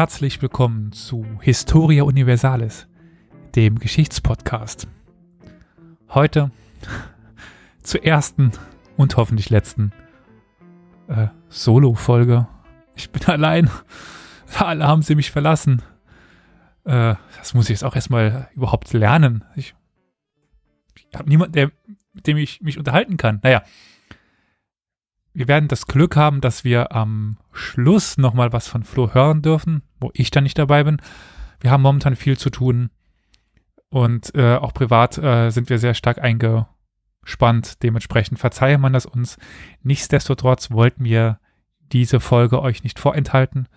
Herzlich willkommen zu Historia Universalis, dem Geschichtspodcast. Heute zur ersten und hoffentlich letzten äh, Solo-Folge. Ich bin allein. Alle haben sie mich verlassen. Äh, das muss ich jetzt auch erstmal überhaupt lernen. Ich, ich habe niemanden, der, mit dem ich mich unterhalten kann. Naja, wir werden das Glück haben, dass wir am Schluss nochmal was von Flo hören dürfen, wo ich dann nicht dabei bin. Wir haben momentan viel zu tun und äh, auch privat äh, sind wir sehr stark eingespannt. Dementsprechend verzeihe man das uns. Nichtsdestotrotz wollten wir diese Folge euch nicht vorenthalten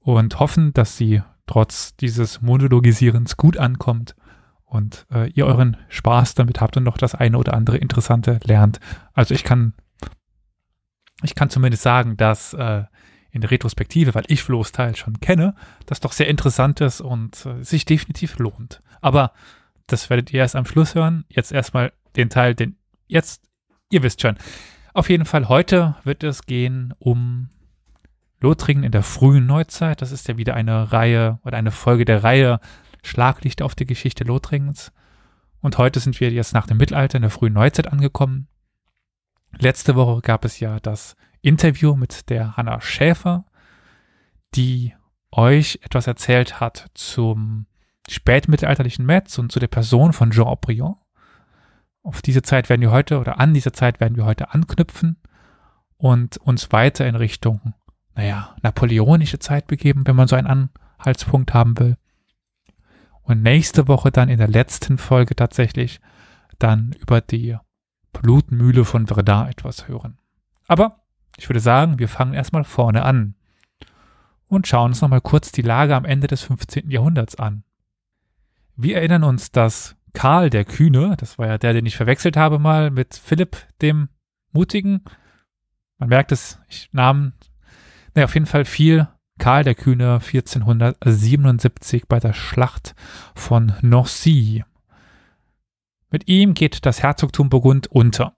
und hoffen, dass sie trotz dieses Monologisierens gut ankommt und äh, ihr euren Spaß damit habt und noch das eine oder andere Interessante lernt. Also ich kann ich kann zumindest sagen, dass äh, in der Retrospektive, weil ich Flo's Teil schon kenne, das doch sehr interessant ist und äh, sich definitiv lohnt. Aber das werdet ihr erst am Schluss hören. Jetzt erstmal den Teil, den jetzt, ihr wisst schon. Auf jeden Fall heute wird es gehen um Lothringen in der frühen Neuzeit. Das ist ja wieder eine Reihe oder eine Folge der Reihe Schlaglicht auf die Geschichte Lothringens. Und heute sind wir jetzt nach dem Mittelalter in der frühen Neuzeit angekommen. Letzte Woche gab es ja das Interview mit der Hanna Schäfer, die euch etwas erzählt hat zum spätmittelalterlichen Metz und zu der Person von Jean Aubryon. Auf diese Zeit werden wir heute oder an diese Zeit werden wir heute anknüpfen und uns weiter in Richtung, naja, napoleonische Zeit begeben, wenn man so einen Anhaltspunkt haben will. Und nächste Woche dann in der letzten Folge tatsächlich dann über die Blutmühle von Verdun etwas hören. Aber ich würde sagen, wir fangen erstmal vorne an und schauen uns nochmal kurz die Lage am Ende des 15. Jahrhunderts an. Wir erinnern uns, dass Karl der Kühne, das war ja der, den ich verwechselt habe mal mit Philipp dem Mutigen, man merkt es, ich nahm, naja, auf jeden Fall viel Karl der Kühne 1477 bei der Schlacht von Nancy. Mit ihm geht das Herzogtum Burgund unter,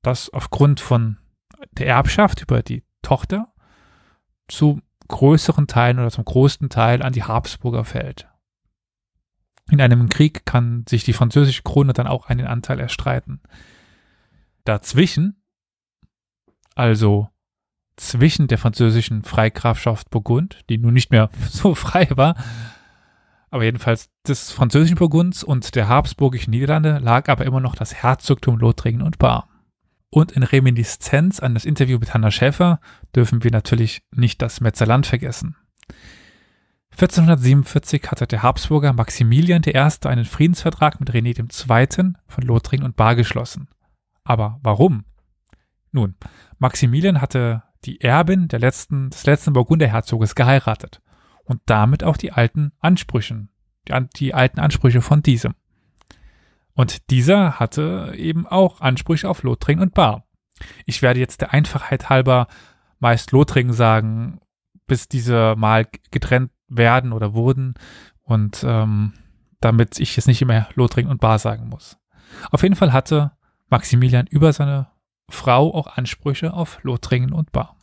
das aufgrund von der Erbschaft über die Tochter zu größeren Teilen oder zum größten Teil an die Habsburger fällt. In einem Krieg kann sich die französische Krone dann auch einen Anteil erstreiten. Dazwischen, also zwischen der französischen Freigrafschaft Burgund, die nun nicht mehr so frei war, aber jedenfalls des französischen Burgunds und der habsburgischen Niederlande lag aber immer noch das Herzogtum Lothringen und Bar. Und in Reminiszenz an das Interview mit Hanna Schäfer dürfen wir natürlich nicht das Metzerland vergessen. 1447 hatte der Habsburger Maximilian I. einen Friedensvertrag mit René II. von Lothringen und Bar geschlossen. Aber warum? Nun, Maximilian hatte die Erbin letzten, des letzten Burgunderherzoges geheiratet und damit auch die alten Ansprüchen, die, die alten Ansprüche von diesem. Und dieser hatte eben auch Ansprüche auf Lothringen und Bar. Ich werde jetzt der Einfachheit halber meist Lothringen sagen, bis diese mal getrennt werden oder wurden und ähm, damit ich jetzt nicht immer Lothringen und Bar sagen muss. Auf jeden Fall hatte Maximilian über seine Frau auch Ansprüche auf Lothringen und Bar.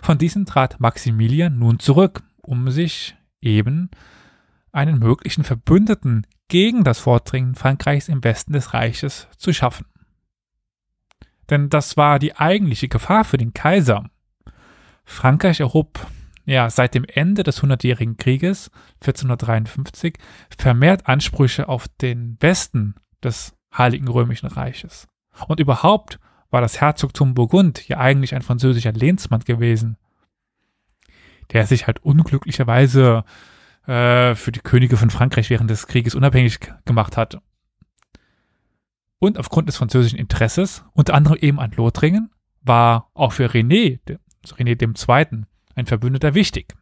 Von diesen trat Maximilian nun zurück, um sich eben einen möglichen Verbündeten gegen das Vordringen Frankreichs im Westen des Reiches zu schaffen. Denn das war die eigentliche Gefahr für den Kaiser. Frankreich erhob ja seit dem Ende des Hundertjährigen Krieges 1453 vermehrt Ansprüche auf den Westen des Heiligen Römischen Reiches. Und überhaupt war das Herzogtum Burgund ja eigentlich ein französischer Lehnsmann gewesen, der sich halt unglücklicherweise äh, für die Könige von Frankreich während des Krieges unabhängig gemacht hat. Und aufgrund des französischen Interesses, unter anderem eben an Lothringen, war auch für René, also René II., ein Verbündeter wichtig.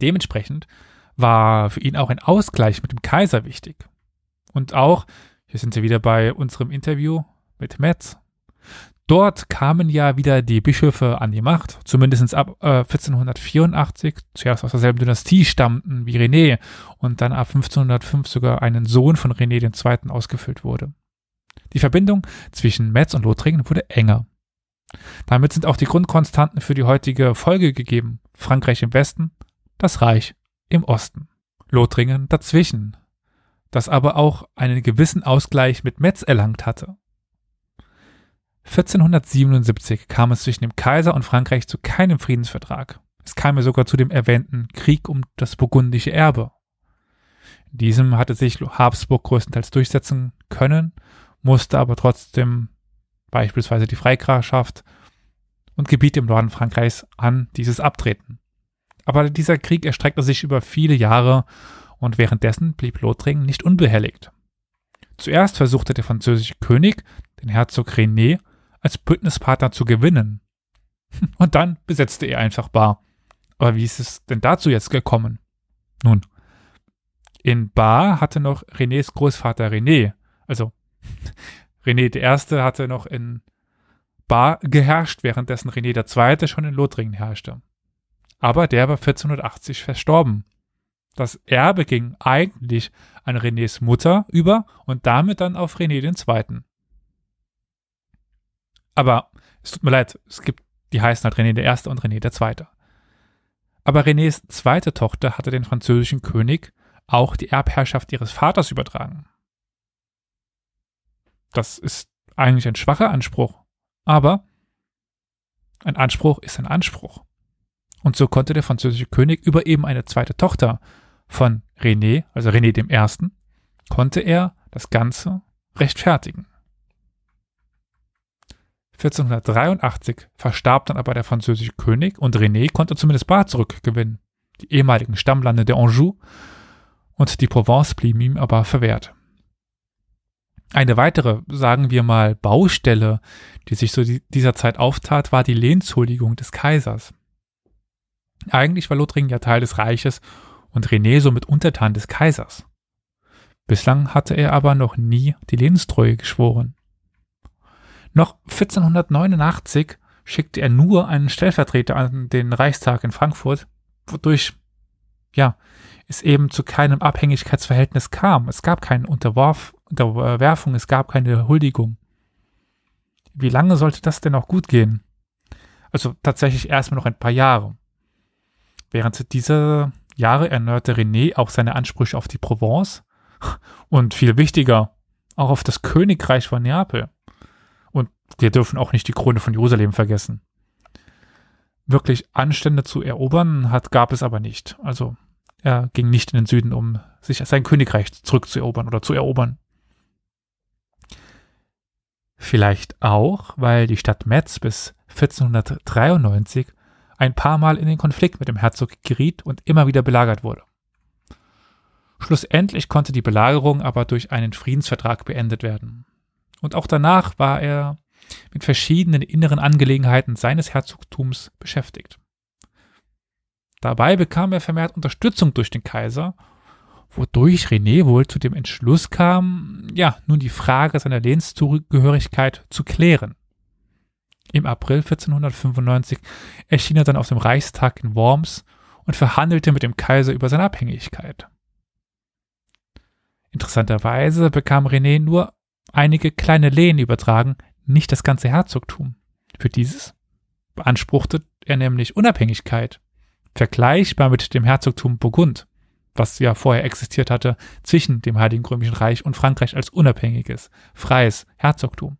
Dementsprechend war für ihn auch ein Ausgleich mit dem Kaiser wichtig. Und auch, hier sind wir wieder bei unserem Interview mit Metz. Dort kamen ja wieder die Bischöfe an die Macht, zumindest ab äh, 1484, zuerst aus derselben Dynastie stammten wie René und dann ab 1505 sogar einen Sohn von René II. ausgefüllt wurde. Die Verbindung zwischen Metz und Lothringen wurde enger. Damit sind auch die Grundkonstanten für die heutige Folge gegeben. Frankreich im Westen, das Reich im Osten. Lothringen dazwischen, das aber auch einen gewissen Ausgleich mit Metz erlangt hatte. 1477 kam es zwischen dem Kaiser und Frankreich zu keinem Friedensvertrag. Es kam ja sogar zu dem erwähnten Krieg um das burgundische Erbe. In diesem hatte sich Habsburg größtenteils durchsetzen können, musste aber trotzdem beispielsweise die Freigrafschaft und Gebiete im Norden Frankreichs an dieses abtreten. Aber dieser Krieg erstreckte sich über viele Jahre und währenddessen blieb Lothringen nicht unbehelligt. Zuerst versuchte der französische König, den Herzog René, als Bündnispartner zu gewinnen. Und dann besetzte er einfach Bar. Aber wie ist es denn dazu jetzt gekommen? Nun, in Bar hatte noch Renés Großvater René, also René I. hatte noch in Bar geherrscht, währenddessen René II. schon in Lothringen herrschte. Aber der war 1480 verstorben. Das Erbe ging eigentlich an Renés Mutter über und damit dann auf René II. Aber es tut mir leid, es gibt, die heißen halt René I. und René II. Aber Renés zweite Tochter hatte den französischen König auch die Erbherrschaft ihres Vaters übertragen. Das ist eigentlich ein schwacher Anspruch, aber ein Anspruch ist ein Anspruch. Und so konnte der französische König über eben eine zweite Tochter von René, also René I., konnte er das Ganze rechtfertigen. 1483 verstarb dann aber der französische König und René konnte zumindest Bar zurückgewinnen. Die ehemaligen Stammlande der Anjou und die Provence blieben ihm aber verwehrt. Eine weitere, sagen wir mal, Baustelle, die sich so dieser Zeit auftat, war die Lehnshuldigung des Kaisers. Eigentlich war Lothringen ja Teil des Reiches und René somit Untertan des Kaisers. Bislang hatte er aber noch nie die Lehnstreue geschworen. Noch 1489 schickte er nur einen Stellvertreter an den Reichstag in Frankfurt, wodurch, ja, es eben zu keinem Abhängigkeitsverhältnis kam. Es gab keine Unterwerfung, es gab keine Huldigung. Wie lange sollte das denn noch gut gehen? Also tatsächlich erstmal noch ein paar Jahre. Während dieser Jahre erneuerte René auch seine Ansprüche auf die Provence und viel wichtiger, auch auf das Königreich von Neapel. Wir dürfen auch nicht die Krone von Jerusalem vergessen. Wirklich Anstände zu erobern hat, gab es aber nicht. Also er ging nicht in den Süden, um sich sein Königreich zurückzuerobern oder zu erobern. Vielleicht auch, weil die Stadt Metz bis 1493 ein paar Mal in den Konflikt mit dem Herzog geriet und immer wieder belagert wurde. Schlussendlich konnte die Belagerung aber durch einen Friedensvertrag beendet werden und auch danach war er mit verschiedenen inneren Angelegenheiten seines Herzogtums beschäftigt. Dabei bekam er vermehrt Unterstützung durch den Kaiser, wodurch René wohl zu dem Entschluss kam, ja, nun die Frage seiner Lehnszugehörigkeit zu klären. Im April 1495 erschien er dann auf dem Reichstag in Worms und verhandelte mit dem Kaiser über seine Abhängigkeit. Interessanterweise bekam René nur einige kleine Lehen übertragen, nicht das ganze Herzogtum. Für dieses beanspruchte er nämlich Unabhängigkeit, vergleichbar mit dem Herzogtum Burgund, was ja vorher existiert hatte zwischen dem Heiligen Römischen Reich und Frankreich als unabhängiges, freies Herzogtum.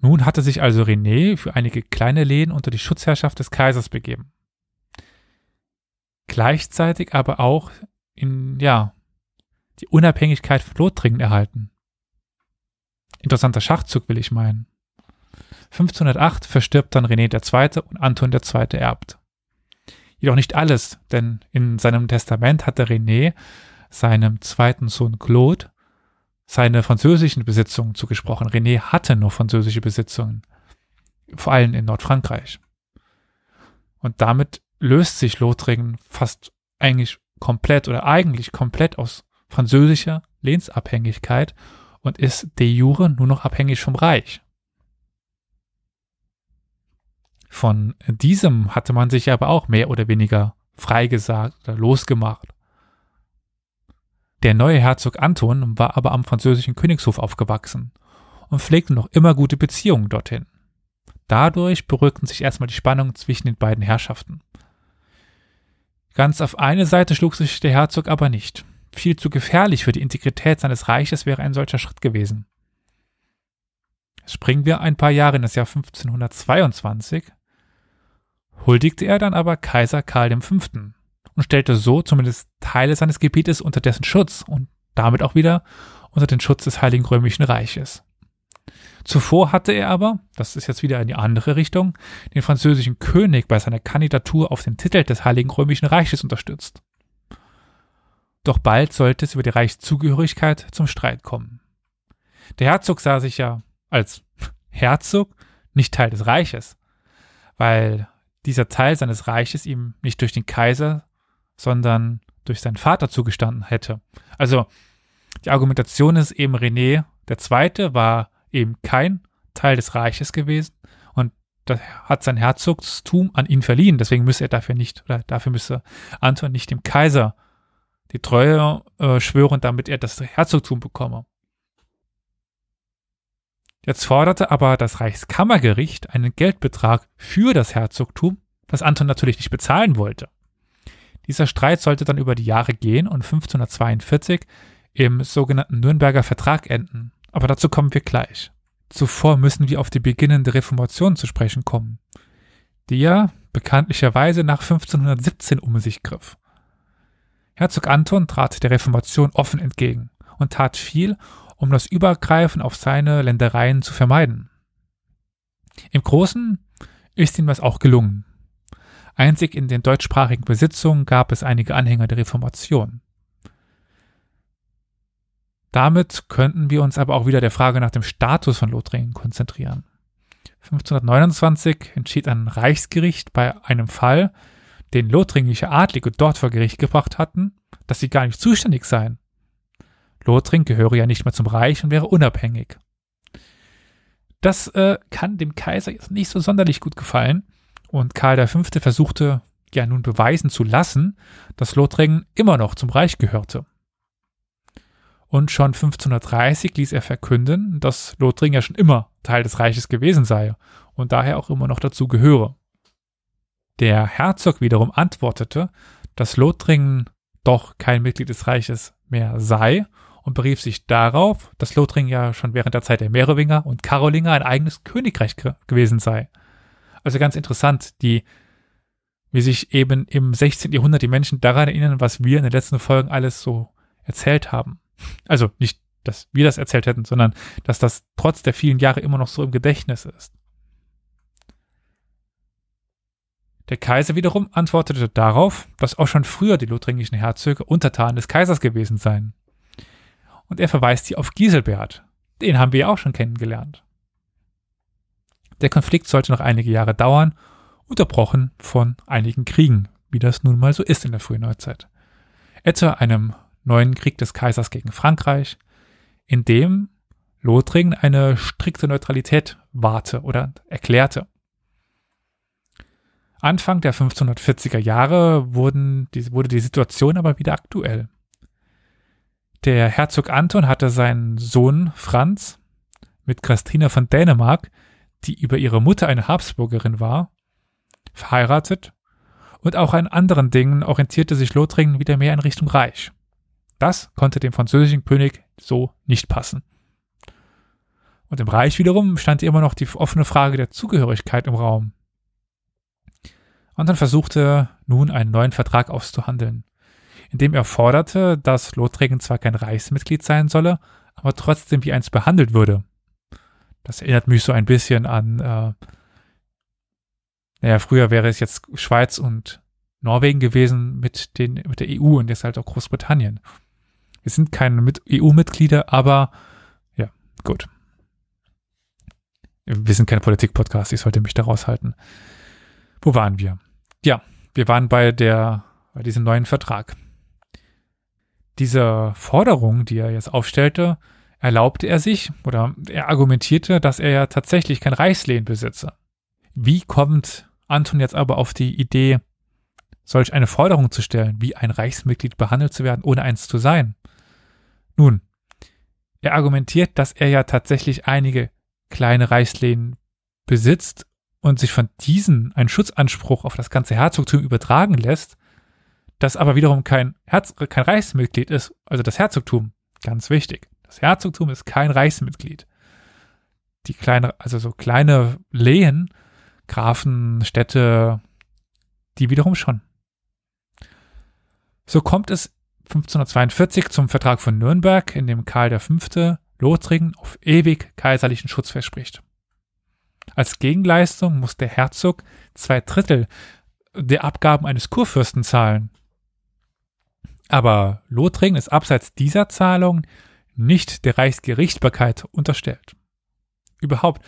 Nun hatte sich also René für einige kleine Lehen unter die Schutzherrschaft des Kaisers begeben. Gleichzeitig aber auch in, ja, die Unabhängigkeit von Lothringen erhalten. Interessanter Schachzug will ich meinen. 1508 verstirbt dann René II. und Anton II. erbt. Jedoch nicht alles, denn in seinem Testament hatte René seinem zweiten Sohn Claude seine französischen Besitzungen zugesprochen. René hatte nur französische Besitzungen, vor allem in Nordfrankreich. Und damit löst sich Lothringen fast eigentlich komplett oder eigentlich komplett aus französischer Lehnsabhängigkeit und ist de jure nur noch abhängig vom Reich. Von diesem hatte man sich aber auch mehr oder weniger freigesagt oder losgemacht. Der neue Herzog Anton war aber am französischen Königshof aufgewachsen und pflegte noch immer gute Beziehungen dorthin. Dadurch beruhigten sich erstmal die Spannungen zwischen den beiden Herrschaften. Ganz auf eine Seite schlug sich der Herzog aber nicht. Viel zu gefährlich für die Integrität seines Reiches wäre ein solcher Schritt gewesen. Springen wir ein paar Jahre in das Jahr 1522, huldigte er dann aber Kaiser Karl V. und stellte so zumindest Teile seines Gebietes unter dessen Schutz und damit auch wieder unter den Schutz des Heiligen Römischen Reiches. Zuvor hatte er aber, das ist jetzt wieder in die andere Richtung, den französischen König bei seiner Kandidatur auf den Titel des Heiligen Römischen Reiches unterstützt. Doch bald sollte es über die Reichszugehörigkeit zum Streit kommen. Der Herzog sah sich ja als Herzog nicht Teil des Reiches, weil dieser Teil seines Reiches ihm nicht durch den Kaiser, sondern durch seinen Vater zugestanden hätte. Also die Argumentation ist eben René II. war eben kein Teil des Reiches gewesen und das hat sein Herzogstum an ihn verliehen. Deswegen müsse er dafür nicht, oder dafür müsse Anton nicht dem Kaiser die Treue äh, schwören, damit er das Herzogtum bekomme. Jetzt forderte aber das Reichskammergericht einen Geldbetrag für das Herzogtum, das Anton natürlich nicht bezahlen wollte. Dieser Streit sollte dann über die Jahre gehen und 1542 im sogenannten Nürnberger Vertrag enden. Aber dazu kommen wir gleich. Zuvor müssen wir auf die beginnende Reformation zu sprechen kommen, die ja bekanntlicherweise nach 1517 um sich griff. Herzog Anton trat der Reformation offen entgegen und tat viel, um das Übergreifen auf seine Ländereien zu vermeiden. Im Großen ist ihm das auch gelungen. Einzig in den deutschsprachigen Besitzungen gab es einige Anhänger der Reformation. Damit könnten wir uns aber auch wieder der Frage nach dem Status von Lothringen konzentrieren. 1529 entschied ein Reichsgericht bei einem Fall, den lothringische Adlige dort vor Gericht gebracht hatten, dass sie gar nicht zuständig seien. Lothring gehöre ja nicht mehr zum Reich und wäre unabhängig. Das äh, kann dem Kaiser jetzt nicht so sonderlich gut gefallen und Karl V. versuchte ja nun beweisen zu lassen, dass Lothringen immer noch zum Reich gehörte. Und schon 1530 ließ er verkünden, dass Lothringen ja schon immer Teil des Reiches gewesen sei und daher auch immer noch dazu gehöre. Der Herzog wiederum antwortete, dass Lothringen doch kein Mitglied des Reiches mehr sei und berief sich darauf, dass Lothringen ja schon während der Zeit der Merowinger und Karolinger ein eigenes Königreich ge gewesen sei. Also ganz interessant, die, wie sich eben im 16. Jahrhundert die Menschen daran erinnern, was wir in den letzten Folgen alles so erzählt haben. Also nicht, dass wir das erzählt hätten, sondern dass das trotz der vielen Jahre immer noch so im Gedächtnis ist. Der Kaiser wiederum antwortete darauf, dass auch schon früher die lothringischen Herzöge Untertanen des Kaisers gewesen seien. Und er verweist hier auf Giselbert. Den haben wir ja auch schon kennengelernt. Der Konflikt sollte noch einige Jahre dauern, unterbrochen von einigen Kriegen, wie das nun mal so ist in der frühen Neuzeit. Etwa einem neuen Krieg des Kaisers gegen Frankreich, in dem Lothringen eine strikte Neutralität wahrte oder erklärte. Anfang der 1540er Jahre wurden, die, wurde die Situation aber wieder aktuell. Der Herzog Anton hatte seinen Sohn Franz mit Christina von Dänemark, die über ihre Mutter eine Habsburgerin war, verheiratet und auch an anderen Dingen orientierte sich Lothringen wieder mehr in Richtung Reich. Das konnte dem französischen König so nicht passen. Und im Reich wiederum stand immer noch die offene Frage der Zugehörigkeit im Raum. Anton versuchte nun einen neuen Vertrag auszuhandeln, in dem er forderte, dass Lothringen zwar kein Reichsmitglied sein solle, aber trotzdem wie eins behandelt würde. Das erinnert mich so ein bisschen an, äh, naja, früher wäre es jetzt Schweiz und Norwegen gewesen mit, den, mit der EU und jetzt halt auch Großbritannien. Wir sind keine EU-Mitglieder, aber ja, gut. Wir sind keine Politik-Podcast, ich sollte mich da raushalten. Wo waren wir? Ja, wir waren bei der, bei diesem neuen Vertrag. Diese Forderung, die er jetzt aufstellte, erlaubte er sich oder er argumentierte, dass er ja tatsächlich kein Reichslehen besitze. Wie kommt Anton jetzt aber auf die Idee, solch eine Forderung zu stellen, wie ein Reichsmitglied behandelt zu werden, ohne eins zu sein? Nun, er argumentiert, dass er ja tatsächlich einige kleine Reichslehen besitzt und sich von diesen einen Schutzanspruch auf das ganze Herzogtum übertragen lässt, das aber wiederum kein, Herz, kein Reichsmitglied ist, also das Herzogtum, ganz wichtig. Das Herzogtum ist kein Reichsmitglied. Die kleine, also so kleine Lehen, Grafen, Städte, die wiederum schon. So kommt es 1542 zum Vertrag von Nürnberg, in dem Karl V. Lothringen auf ewig kaiserlichen Schutz verspricht. Als Gegenleistung muss der Herzog zwei Drittel der Abgaben eines Kurfürsten zahlen. Aber Lothringen ist abseits dieser Zahlung nicht der Reichsgerichtbarkeit unterstellt. Überhaupt,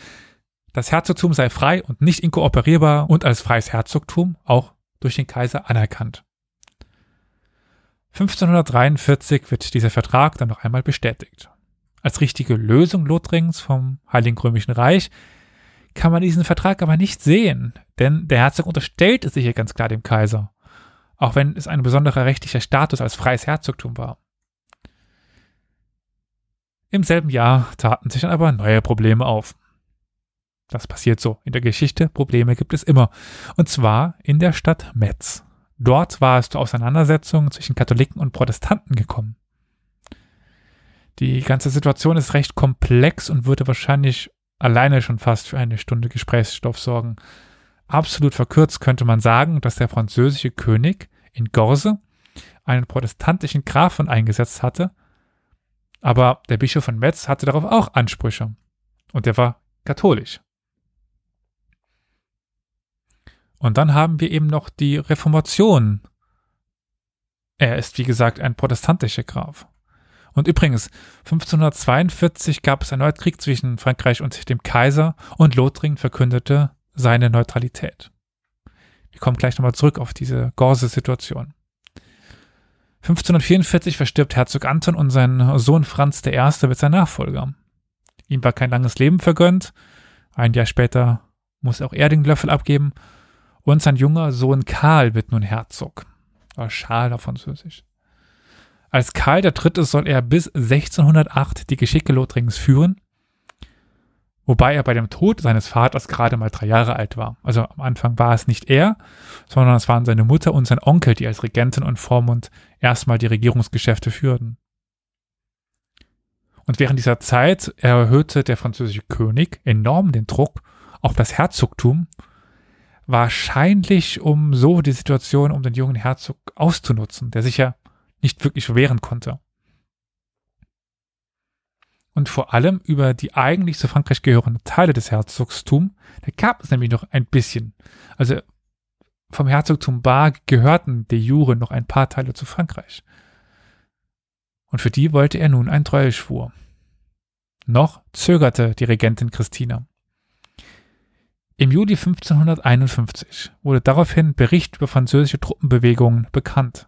das Herzogtum sei frei und nicht inkooperierbar und als freies Herzogtum auch durch den Kaiser anerkannt. 1543 wird dieser Vertrag dann noch einmal bestätigt. Als richtige Lösung Lothrings vom Heiligen Römischen Reich kann man diesen Vertrag aber nicht sehen, denn der Herzog unterstellt es sich ja ganz klar dem Kaiser, auch wenn es ein besonderer rechtlicher Status als freies Herzogtum war. Im selben Jahr taten sich dann aber neue Probleme auf. Das passiert so in der Geschichte, Probleme gibt es immer, und zwar in der Stadt Metz. Dort war es zu Auseinandersetzungen zwischen Katholiken und Protestanten gekommen. Die ganze Situation ist recht komplex und würde wahrscheinlich alleine schon fast für eine Stunde Gesprächsstoff sorgen. Absolut verkürzt könnte man sagen, dass der französische König in Gorse einen protestantischen Grafen eingesetzt hatte, aber der Bischof von Metz hatte darauf auch Ansprüche und er war katholisch. Und dann haben wir eben noch die Reformation. Er ist, wie gesagt, ein protestantischer Graf. Und übrigens, 1542 gab es erneut Krieg zwischen Frankreich und dem Kaiser und Lothringen verkündete seine Neutralität. Wir kommen gleich nochmal zurück auf diese Gorse-Situation. 1544 verstirbt Herzog Anton und sein Sohn Franz I. wird sein Nachfolger. Ihm war kein langes Leben vergönnt. Ein Jahr später muss auch er den Löffel abgeben. Und sein junger Sohn Karl wird nun Herzog. Oder Charles auf Französisch. Als Karl III. soll er bis 1608 die Geschicke Lothrings führen, wobei er bei dem Tod seines Vaters gerade mal drei Jahre alt war. Also am Anfang war es nicht er, sondern es waren seine Mutter und sein Onkel, die als Regentin und Vormund erstmal die Regierungsgeschäfte führten. Und während dieser Zeit erhöhte der französische König enorm den Druck auf das Herzogtum, wahrscheinlich um so die Situation um den jungen Herzog auszunutzen, der sich ja nicht wirklich wehren konnte. Und vor allem über die eigentlich zu Frankreich gehörenden Teile des Herzogtums, da gab es nämlich noch ein bisschen. Also vom Herzogtum Bar gehörten de jure noch ein paar Teile zu Frankreich. Und für die wollte er nun einen Treueschwur. Noch zögerte die Regentin Christina. Im Juli 1551 wurde daraufhin Bericht über französische Truppenbewegungen bekannt.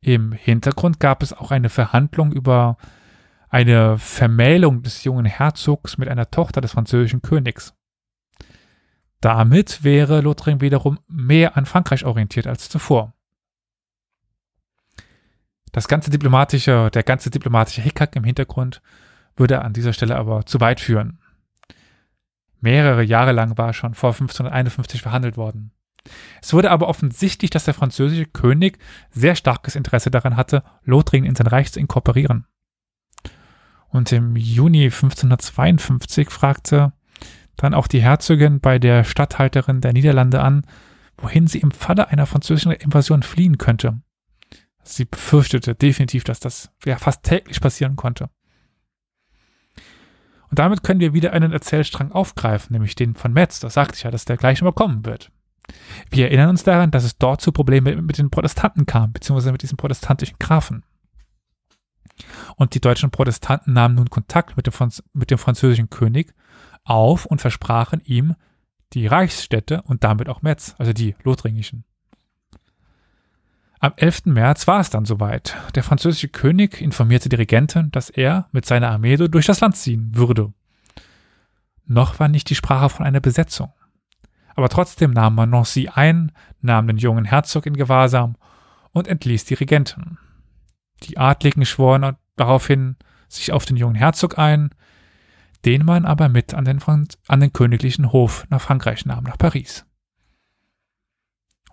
Im Hintergrund gab es auch eine Verhandlung über eine Vermählung des jungen Herzogs mit einer Tochter des französischen Königs. Damit wäre Lothringen wiederum mehr an Frankreich orientiert als zuvor. Das ganze diplomatische, der ganze diplomatische Hickhack im Hintergrund würde an dieser Stelle aber zu weit führen. Mehrere Jahre lang war schon vor 1551 verhandelt worden. Es wurde aber offensichtlich, dass der französische König sehr starkes Interesse daran hatte, Lothringen in sein Reich zu inkorporieren. Und im Juni 1552 fragte dann auch die Herzogin bei der Statthalterin der Niederlande an, wohin sie im Falle einer französischen Invasion fliehen könnte. Sie befürchtete definitiv, dass das ja fast täglich passieren konnte. Und damit können wir wieder einen Erzählstrang aufgreifen, nämlich den von Metz. Das sagte ich ja, dass der gleich nochmal kommen wird. Wir erinnern uns daran, dass es dort zu Problemen mit den Protestanten kam, beziehungsweise mit diesen protestantischen Grafen. Und die deutschen Protestanten nahmen nun Kontakt mit dem, mit dem französischen König auf und versprachen ihm die Reichsstädte und damit auch Metz, also die lothringischen. Am 11. März war es dann soweit. Der französische König informierte die Regentin, dass er mit seiner Armee durch das Land ziehen würde. Noch war nicht die Sprache von einer Besetzung aber trotzdem nahm man Nancy ein, nahm den jungen Herzog in Gewahrsam und entließ die Regenten. Die Adligen schworen daraufhin sich auf den jungen Herzog ein, den man aber mit an den, an den königlichen Hof nach Frankreich nahm, nach Paris.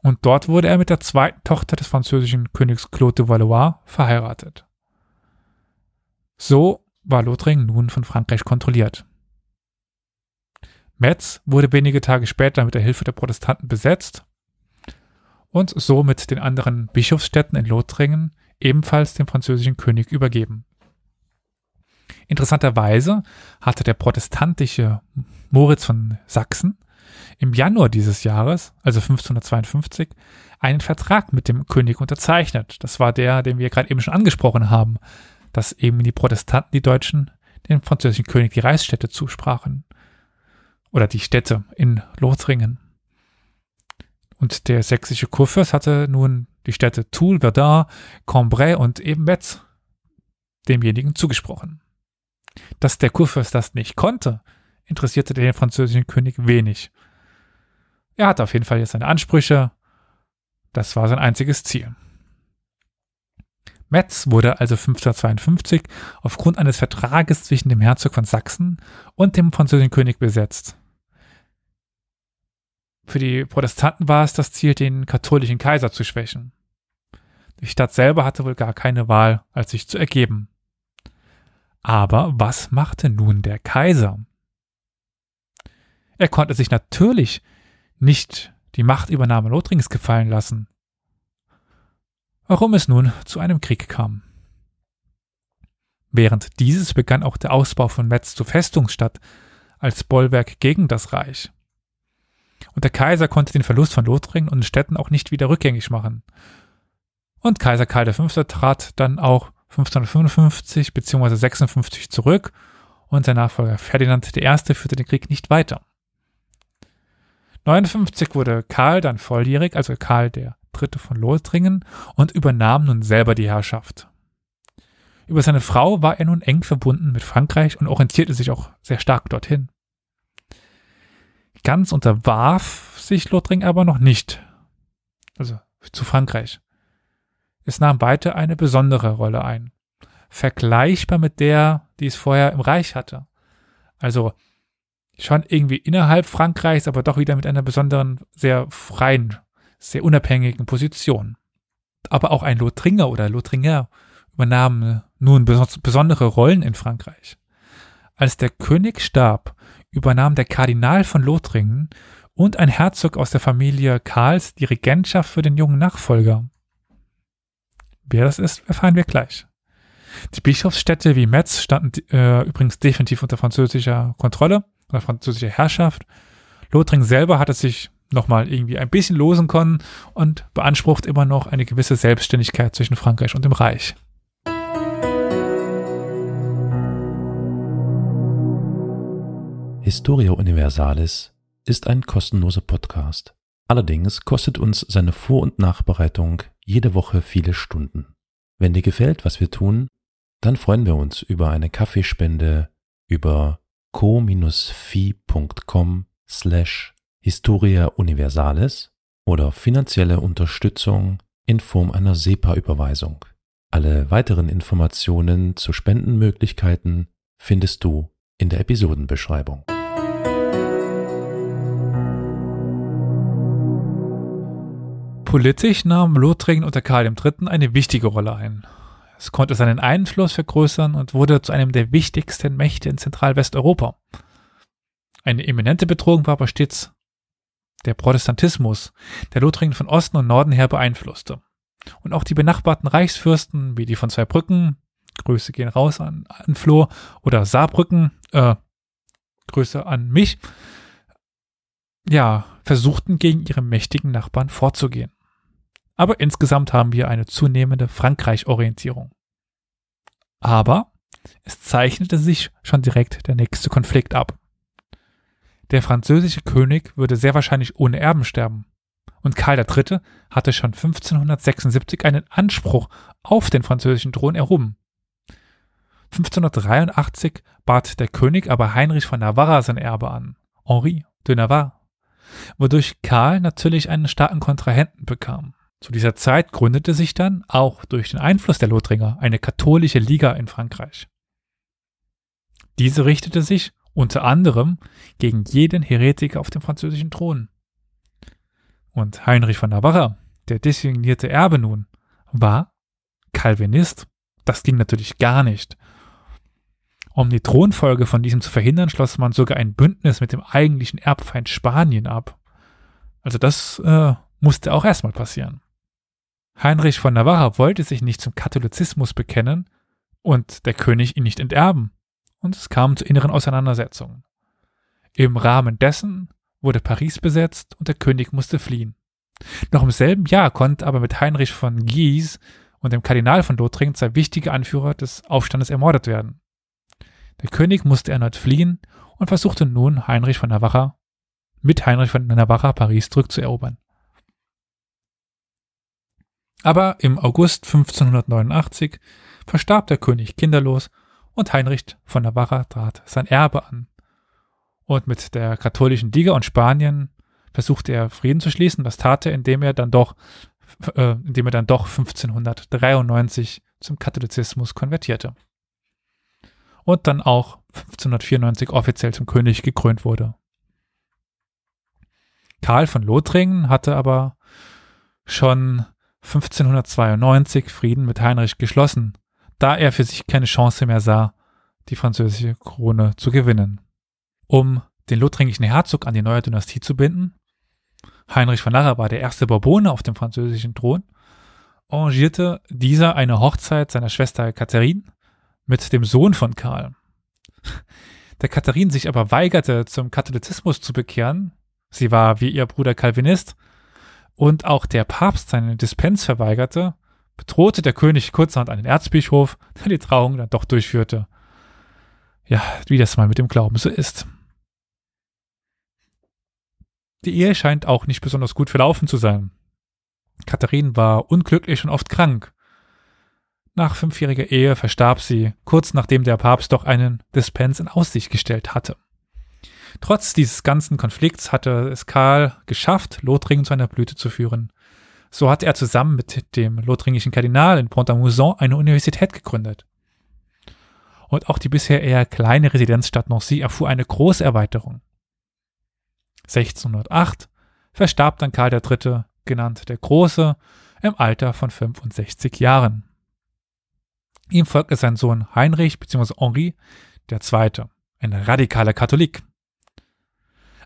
Und dort wurde er mit der zweiten Tochter des französischen Königs Claude de Valois verheiratet. So war Lothringen nun von Frankreich kontrolliert. Metz wurde wenige Tage später mit der Hilfe der Protestanten besetzt und so mit den anderen Bischofsstädten in Lothringen ebenfalls dem französischen König übergeben. Interessanterweise hatte der protestantische Moritz von Sachsen im Januar dieses Jahres, also 1552, einen Vertrag mit dem König unterzeichnet. Das war der, den wir gerade eben schon angesprochen haben, dass eben die Protestanten, die Deutschen, dem französischen König die Reichsstädte zusprachen. Oder die Städte in Lothringen. Und der sächsische Kurfürst hatte nun die Städte Toul, Verdun, Cambrai und eben Metz demjenigen zugesprochen. Dass der Kurfürst das nicht konnte, interessierte den französischen König wenig. Er hatte auf jeden Fall jetzt seine Ansprüche. Das war sein einziges Ziel. Metz wurde also 1552 aufgrund eines Vertrages zwischen dem Herzog von Sachsen und dem französischen König besetzt. Für die Protestanten war es das Ziel, den katholischen Kaiser zu schwächen. Die Stadt selber hatte wohl gar keine Wahl, als sich zu ergeben. Aber was machte nun der Kaiser? Er konnte sich natürlich nicht die Machtübernahme Lothrings gefallen lassen. Warum es nun zu einem Krieg kam. Während dieses begann auch der Ausbau von Metz zur Festungsstadt als Bollwerk gegen das Reich. Und der Kaiser konnte den Verlust von Lothringen und Städten auch nicht wieder rückgängig machen. Und Kaiser Karl V. trat dann auch 1555 bzw. 56 zurück und sein Nachfolger Ferdinand I. führte den Krieg nicht weiter. 59 wurde Karl dann volljährig, also Karl der Dritte von Lothringen, und übernahm nun selber die Herrschaft. Über seine Frau war er nun eng verbunden mit Frankreich und orientierte sich auch sehr stark dorthin. Ganz unterwarf sich Lothringen aber noch nicht, also zu Frankreich. Es nahm weiter eine besondere Rolle ein, vergleichbar mit der, die es vorher im Reich hatte. Also schon irgendwie innerhalb Frankreichs, aber doch wieder mit einer besonderen, sehr freien, sehr unabhängigen Position. Aber auch ein Lothringer oder Lothringer übernahmen nun besondere Rollen in Frankreich. Als der König starb, übernahm der Kardinal von Lothringen und ein Herzog aus der Familie Karls die Regentschaft für den jungen Nachfolger. Wer das ist, erfahren wir gleich. Die Bischofsstädte wie Metz standen äh, übrigens definitiv unter französischer Kontrolle oder französischer Herrschaft. Lothringen selber hat es sich nochmal irgendwie ein bisschen losen können und beansprucht immer noch eine gewisse Selbstständigkeit zwischen Frankreich und dem Reich. Historia Universalis ist ein kostenloser Podcast. Allerdings kostet uns seine Vor- und Nachbereitung jede Woche viele Stunden. Wenn dir gefällt, was wir tun, dann freuen wir uns über eine Kaffeespende über co-fi.com slash Historia Universalis oder finanzielle Unterstützung in Form einer SEPA-Überweisung. Alle weiteren Informationen zu Spendenmöglichkeiten findest du in der Episodenbeschreibung. Politisch nahm Lothringen unter Karl III. eine wichtige Rolle ein. Es konnte seinen Einfluss vergrößern und wurde zu einem der wichtigsten Mächte in Zentralwesteuropa. Eine eminente Bedrohung war aber stets der Protestantismus, der Lothringen von Osten und Norden her beeinflusste. Und auch die benachbarten Reichsfürsten, wie die von Zweibrücken, Grüße gehen raus an, an Flo, oder Saarbrücken, äh, Grüße an mich, ja, versuchten gegen ihre mächtigen Nachbarn vorzugehen aber insgesamt haben wir eine zunehmende Frankreich-Orientierung. Aber es zeichnete sich schon direkt der nächste Konflikt ab. Der französische König würde sehr wahrscheinlich ohne Erben sterben. Und Karl III. hatte schon 1576 einen Anspruch auf den französischen Thron erhoben. 1583 bat der König aber Heinrich von Navarra sein Erbe an, Henri de Navarre, wodurch Karl natürlich einen starken Kontrahenten bekam. Zu dieser Zeit gründete sich dann, auch durch den Einfluss der Lothringer, eine katholische Liga in Frankreich. Diese richtete sich unter anderem gegen jeden Heretiker auf dem französischen Thron. Und Heinrich von Navarra, der designierte Erbe nun, war Calvinist. Das ging natürlich gar nicht. Um die Thronfolge von diesem zu verhindern, schloss man sogar ein Bündnis mit dem eigentlichen Erbfeind Spanien ab. Also das äh, musste auch erstmal passieren. Heinrich von Navarra wollte sich nicht zum Katholizismus bekennen und der König ihn nicht enterben. Und es kam zu inneren Auseinandersetzungen. Im Rahmen dessen wurde Paris besetzt und der König musste fliehen. Noch im selben Jahr konnte aber mit Heinrich von Guise und dem Kardinal von Lothringen zwei wichtige Anführer des Aufstandes ermordet werden. Der König musste erneut fliehen und versuchte nun Heinrich von Navarra mit Heinrich von Navarra Paris zurückzuerobern. Aber im August 1589 verstarb der König kinderlos und Heinrich von Navarra trat sein Erbe an. Und mit der katholischen Liga und Spanien versuchte er Frieden zu schließen. Das tat er, indem er dann doch, äh, indem er dann doch 1593 zum Katholizismus konvertierte. Und dann auch 1594 offiziell zum König gekrönt wurde. Karl von Lothringen hatte aber schon 1592 Frieden mit Heinrich geschlossen, da er für sich keine Chance mehr sah, die französische Krone zu gewinnen. Um den lothringischen Herzog an die neue Dynastie zu binden, Heinrich von Narra war der erste Bourbone auf dem französischen Thron, arrangierte dieser eine Hochzeit seiner Schwester Katharine mit dem Sohn von Karl. Der Katharine sich aber weigerte, zum Katholizismus zu bekehren, sie war wie ihr Bruder Calvinist, und auch der Papst seinen Dispens verweigerte, bedrohte der König kurzerhand einen Erzbischof, der die Trauung dann doch durchführte. Ja, wie das mal mit dem Glauben so ist. Die Ehe scheint auch nicht besonders gut verlaufen zu sein. Katharine war unglücklich und oft krank. Nach fünfjähriger Ehe verstarb sie, kurz nachdem der Papst doch einen Dispens in Aussicht gestellt hatte. Trotz dieses ganzen Konflikts hatte es Karl geschafft, Lothringen zu einer Blüte zu führen. So hat er zusammen mit dem lothringischen Kardinal in Pont-à-Mousson eine Universität gegründet. Und auch die bisher eher kleine Residenzstadt Nancy erfuhr eine große Erweiterung. 1608 verstarb dann Karl III., genannt der Große, im Alter von 65 Jahren. Ihm folgte sein Sohn Heinrich bzw. Henri II., ein radikaler Katholik.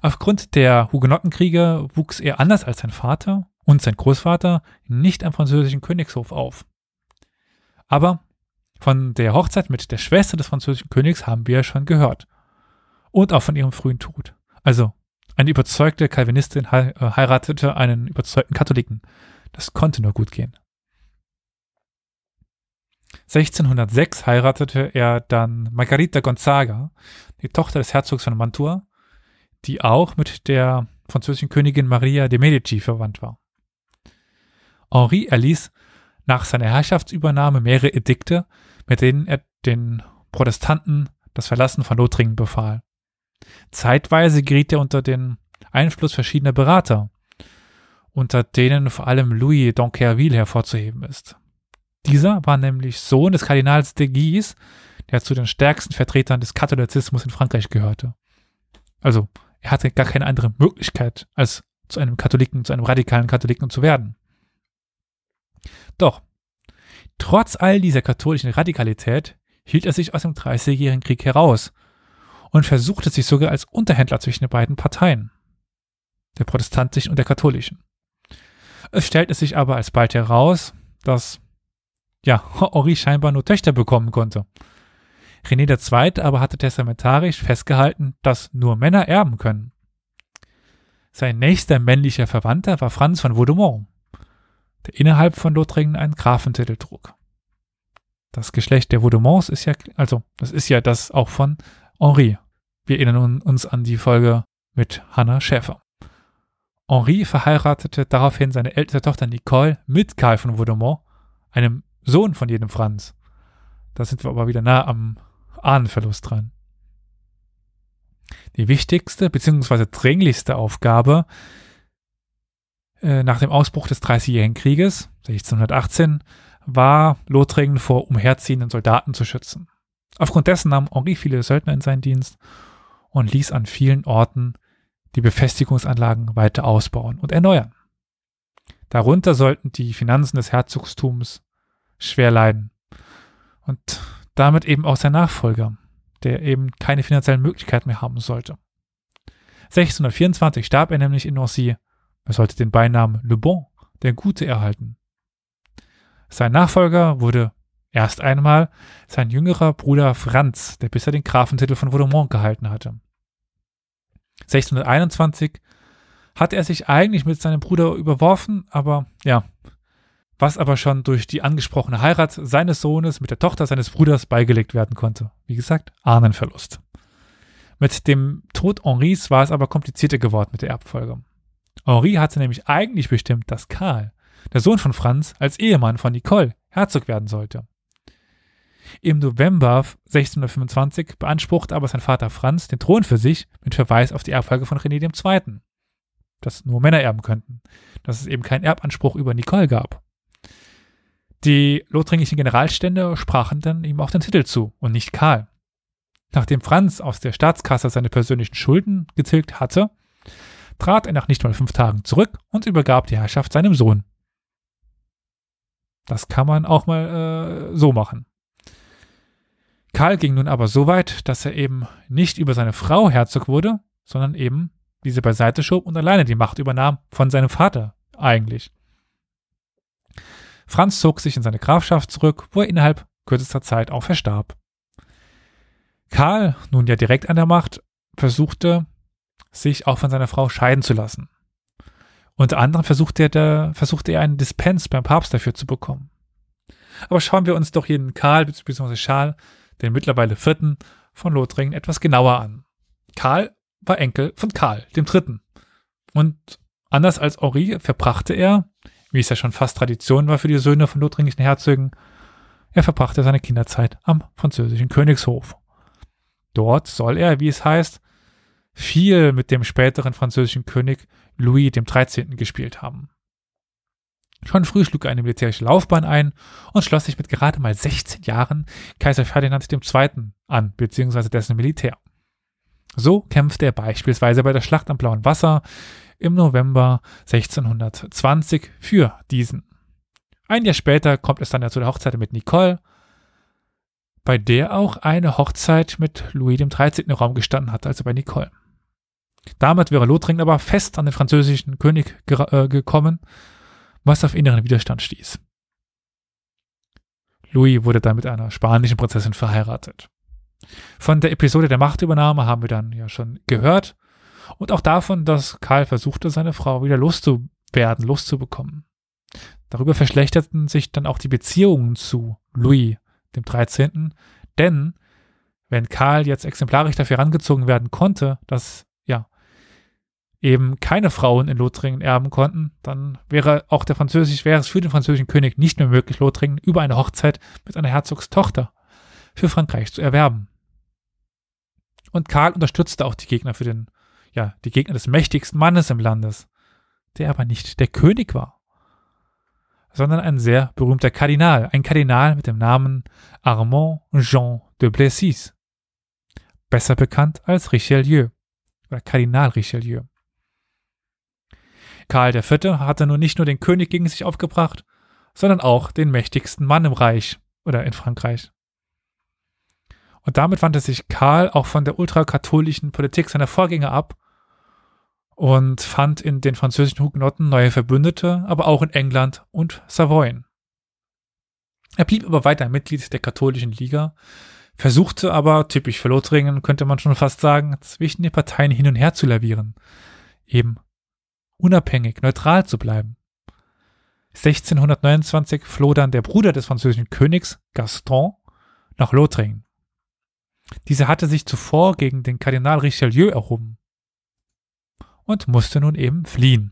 Aufgrund der Hugenottenkriege wuchs er anders als sein Vater und sein Großvater nicht am französischen Königshof auf. Aber von der Hochzeit mit der Schwester des französischen Königs haben wir schon gehört. Und auch von ihrem frühen Tod. Also, eine überzeugte Calvinistin äh, heiratete einen überzeugten Katholiken. Das konnte nur gut gehen. 1606 heiratete er dann Margarita Gonzaga, die Tochter des Herzogs von Mantua, die auch mit der französischen Königin Maria de Medici verwandt war. Henri erließ nach seiner Herrschaftsübernahme mehrere Edikte, mit denen er den Protestanten das Verlassen von Lothringen befahl. Zeitweise geriet er unter den Einfluss verschiedener Berater, unter denen vor allem Louis d'Anquerville hervorzuheben ist. Dieser war nämlich Sohn des Kardinals de Guise, der zu den stärksten Vertretern des Katholizismus in Frankreich gehörte. Also er hatte gar keine andere Möglichkeit, als zu einem Katholiken, zu einem radikalen Katholiken zu werden. Doch, trotz all dieser katholischen Radikalität hielt er sich aus dem Dreißigjährigen Krieg heraus und versuchte sich sogar als Unterhändler zwischen den beiden Parteien, der protestantischen und der katholischen. Es stellte sich aber alsbald heraus, dass ja, Henri scheinbar nur Töchter bekommen konnte. René II. aber hatte testamentarisch festgehalten, dass nur Männer erben können. Sein nächster männlicher Verwandter war Franz von Vaudemont, der innerhalb von Lothringen einen Grafentitel trug. Das Geschlecht der Vaudemonts ist ja, also, das ist ja das auch von Henri. Wir erinnern uns an die Folge mit Hannah Schäfer. Henri verheiratete daraufhin seine älteste Tochter Nicole mit Karl von Vaudemont, einem Sohn von jedem Franz. Da sind wir aber wieder nah am Ahnenverlust dran. Die wichtigste bzw. dringlichste Aufgabe äh, nach dem Ausbruch des Dreißigjährigen Krieges 1618 war, Lothringen vor umherziehenden Soldaten zu schützen. Aufgrund dessen nahm Henri viele Söldner in seinen Dienst und ließ an vielen Orten die Befestigungsanlagen weiter ausbauen und erneuern. Darunter sollten die Finanzen des Herzogstums schwer leiden. Und damit eben auch sein Nachfolger, der eben keine finanziellen Möglichkeiten mehr haben sollte. 1624 starb er nämlich in Nancy. Er sollte den Beinamen Le Bon, der Gute, erhalten. Sein Nachfolger wurde erst einmal sein jüngerer Bruder Franz, der bisher den Grafentitel von Vaudemont gehalten hatte. 1621 hat er sich eigentlich mit seinem Bruder überworfen, aber ja, was aber schon durch die angesprochene Heirat seines Sohnes mit der Tochter seines Bruders beigelegt werden konnte. Wie gesagt, Ahnenverlust. Mit dem Tod Henris war es aber komplizierter geworden mit der Erbfolge. Henri hatte nämlich eigentlich bestimmt, dass Karl, der Sohn von Franz, als Ehemann von Nicole Herzog werden sollte. Im November 1625 beanspruchte aber sein Vater Franz den Thron für sich mit Verweis auf die Erbfolge von René II., dass nur Männer erben könnten, dass es eben keinen Erbanspruch über Nicole gab. Die lothringischen Generalstände sprachen dann ihm auch den Titel zu und nicht Karl. Nachdem Franz aus der Staatskasse seine persönlichen Schulden getilgt hatte, trat er nach nicht mal fünf Tagen zurück und übergab die Herrschaft seinem Sohn. Das kann man auch mal äh, so machen. Karl ging nun aber so weit, dass er eben nicht über seine Frau Herzog wurde, sondern eben diese beiseite schob und alleine die Macht übernahm von seinem Vater eigentlich. Franz zog sich in seine Grafschaft zurück, wo er innerhalb kürzester Zeit auch verstarb. Karl, nun ja direkt an der Macht, versuchte, sich auch von seiner Frau scheiden zu lassen. Unter anderem versuchte er, versuchte er einen Dispens beim Papst dafür zu bekommen. Aber schauen wir uns doch jeden Karl bzw. Charles, den mittlerweile vierten von Lothringen, etwas genauer an. Karl war Enkel von Karl, dem Dritten. Und anders als Henri verbrachte er, wie es ja schon fast Tradition war für die Söhne von lothringischen Herzögen, er verbrachte seine Kinderzeit am französischen Königshof. Dort soll er, wie es heißt, viel mit dem späteren französischen König Louis XIII. gespielt haben. Schon früh schlug er eine militärische Laufbahn ein und schloss sich mit gerade mal 16 Jahren Kaiser Ferdinand II. an, beziehungsweise dessen Militär. So kämpfte er beispielsweise bei der Schlacht am Blauen Wasser im November 1620 für diesen. Ein Jahr später kommt es dann ja zu der Hochzeit mit Nicole, bei der auch eine Hochzeit mit Louis XIII. im Raum gestanden hat, also bei Nicole. Damit wäre Lothringen aber fest an den französischen König äh, gekommen, was auf inneren Widerstand stieß. Louis wurde dann mit einer spanischen Prinzessin verheiratet. Von der Episode der Machtübernahme haben wir dann ja schon gehört und auch davon, dass Karl versuchte, seine Frau wieder loszuwerden, loszubekommen. Darüber verschlechterten sich dann auch die Beziehungen zu Louis dem 13., denn wenn Karl jetzt exemplarisch dafür herangezogen werden konnte, dass ja eben keine Frauen in Lothringen erben konnten, dann wäre auch der französisch wäre es für den französischen König nicht mehr möglich, Lothringen über eine Hochzeit mit einer Herzogstochter für Frankreich zu erwerben. Und Karl unterstützte auch die Gegner für den ja, die Gegner des mächtigsten Mannes im Landes, der aber nicht der König war, sondern ein sehr berühmter Kardinal, ein Kardinal mit dem Namen Armand Jean de Plessis, besser bekannt als Richelieu oder Kardinal Richelieu. Karl IV. hatte nun nicht nur den König gegen sich aufgebracht, sondern auch den mächtigsten Mann im Reich oder in Frankreich. Und damit wandte sich Karl auch von der ultrakatholischen Politik seiner Vorgänger ab und fand in den französischen Hugenotten neue Verbündete, aber auch in England und Savoyen. Er blieb aber weiter Mitglied der katholischen Liga, versuchte aber, typisch für Lothringen, könnte man schon fast sagen, zwischen den Parteien hin und her zu lavieren, eben unabhängig, neutral zu bleiben. 1629 floh dann der Bruder des französischen Königs, Gaston, nach Lothringen. Dieser hatte sich zuvor gegen den Kardinal Richelieu erhoben und musste nun eben fliehen.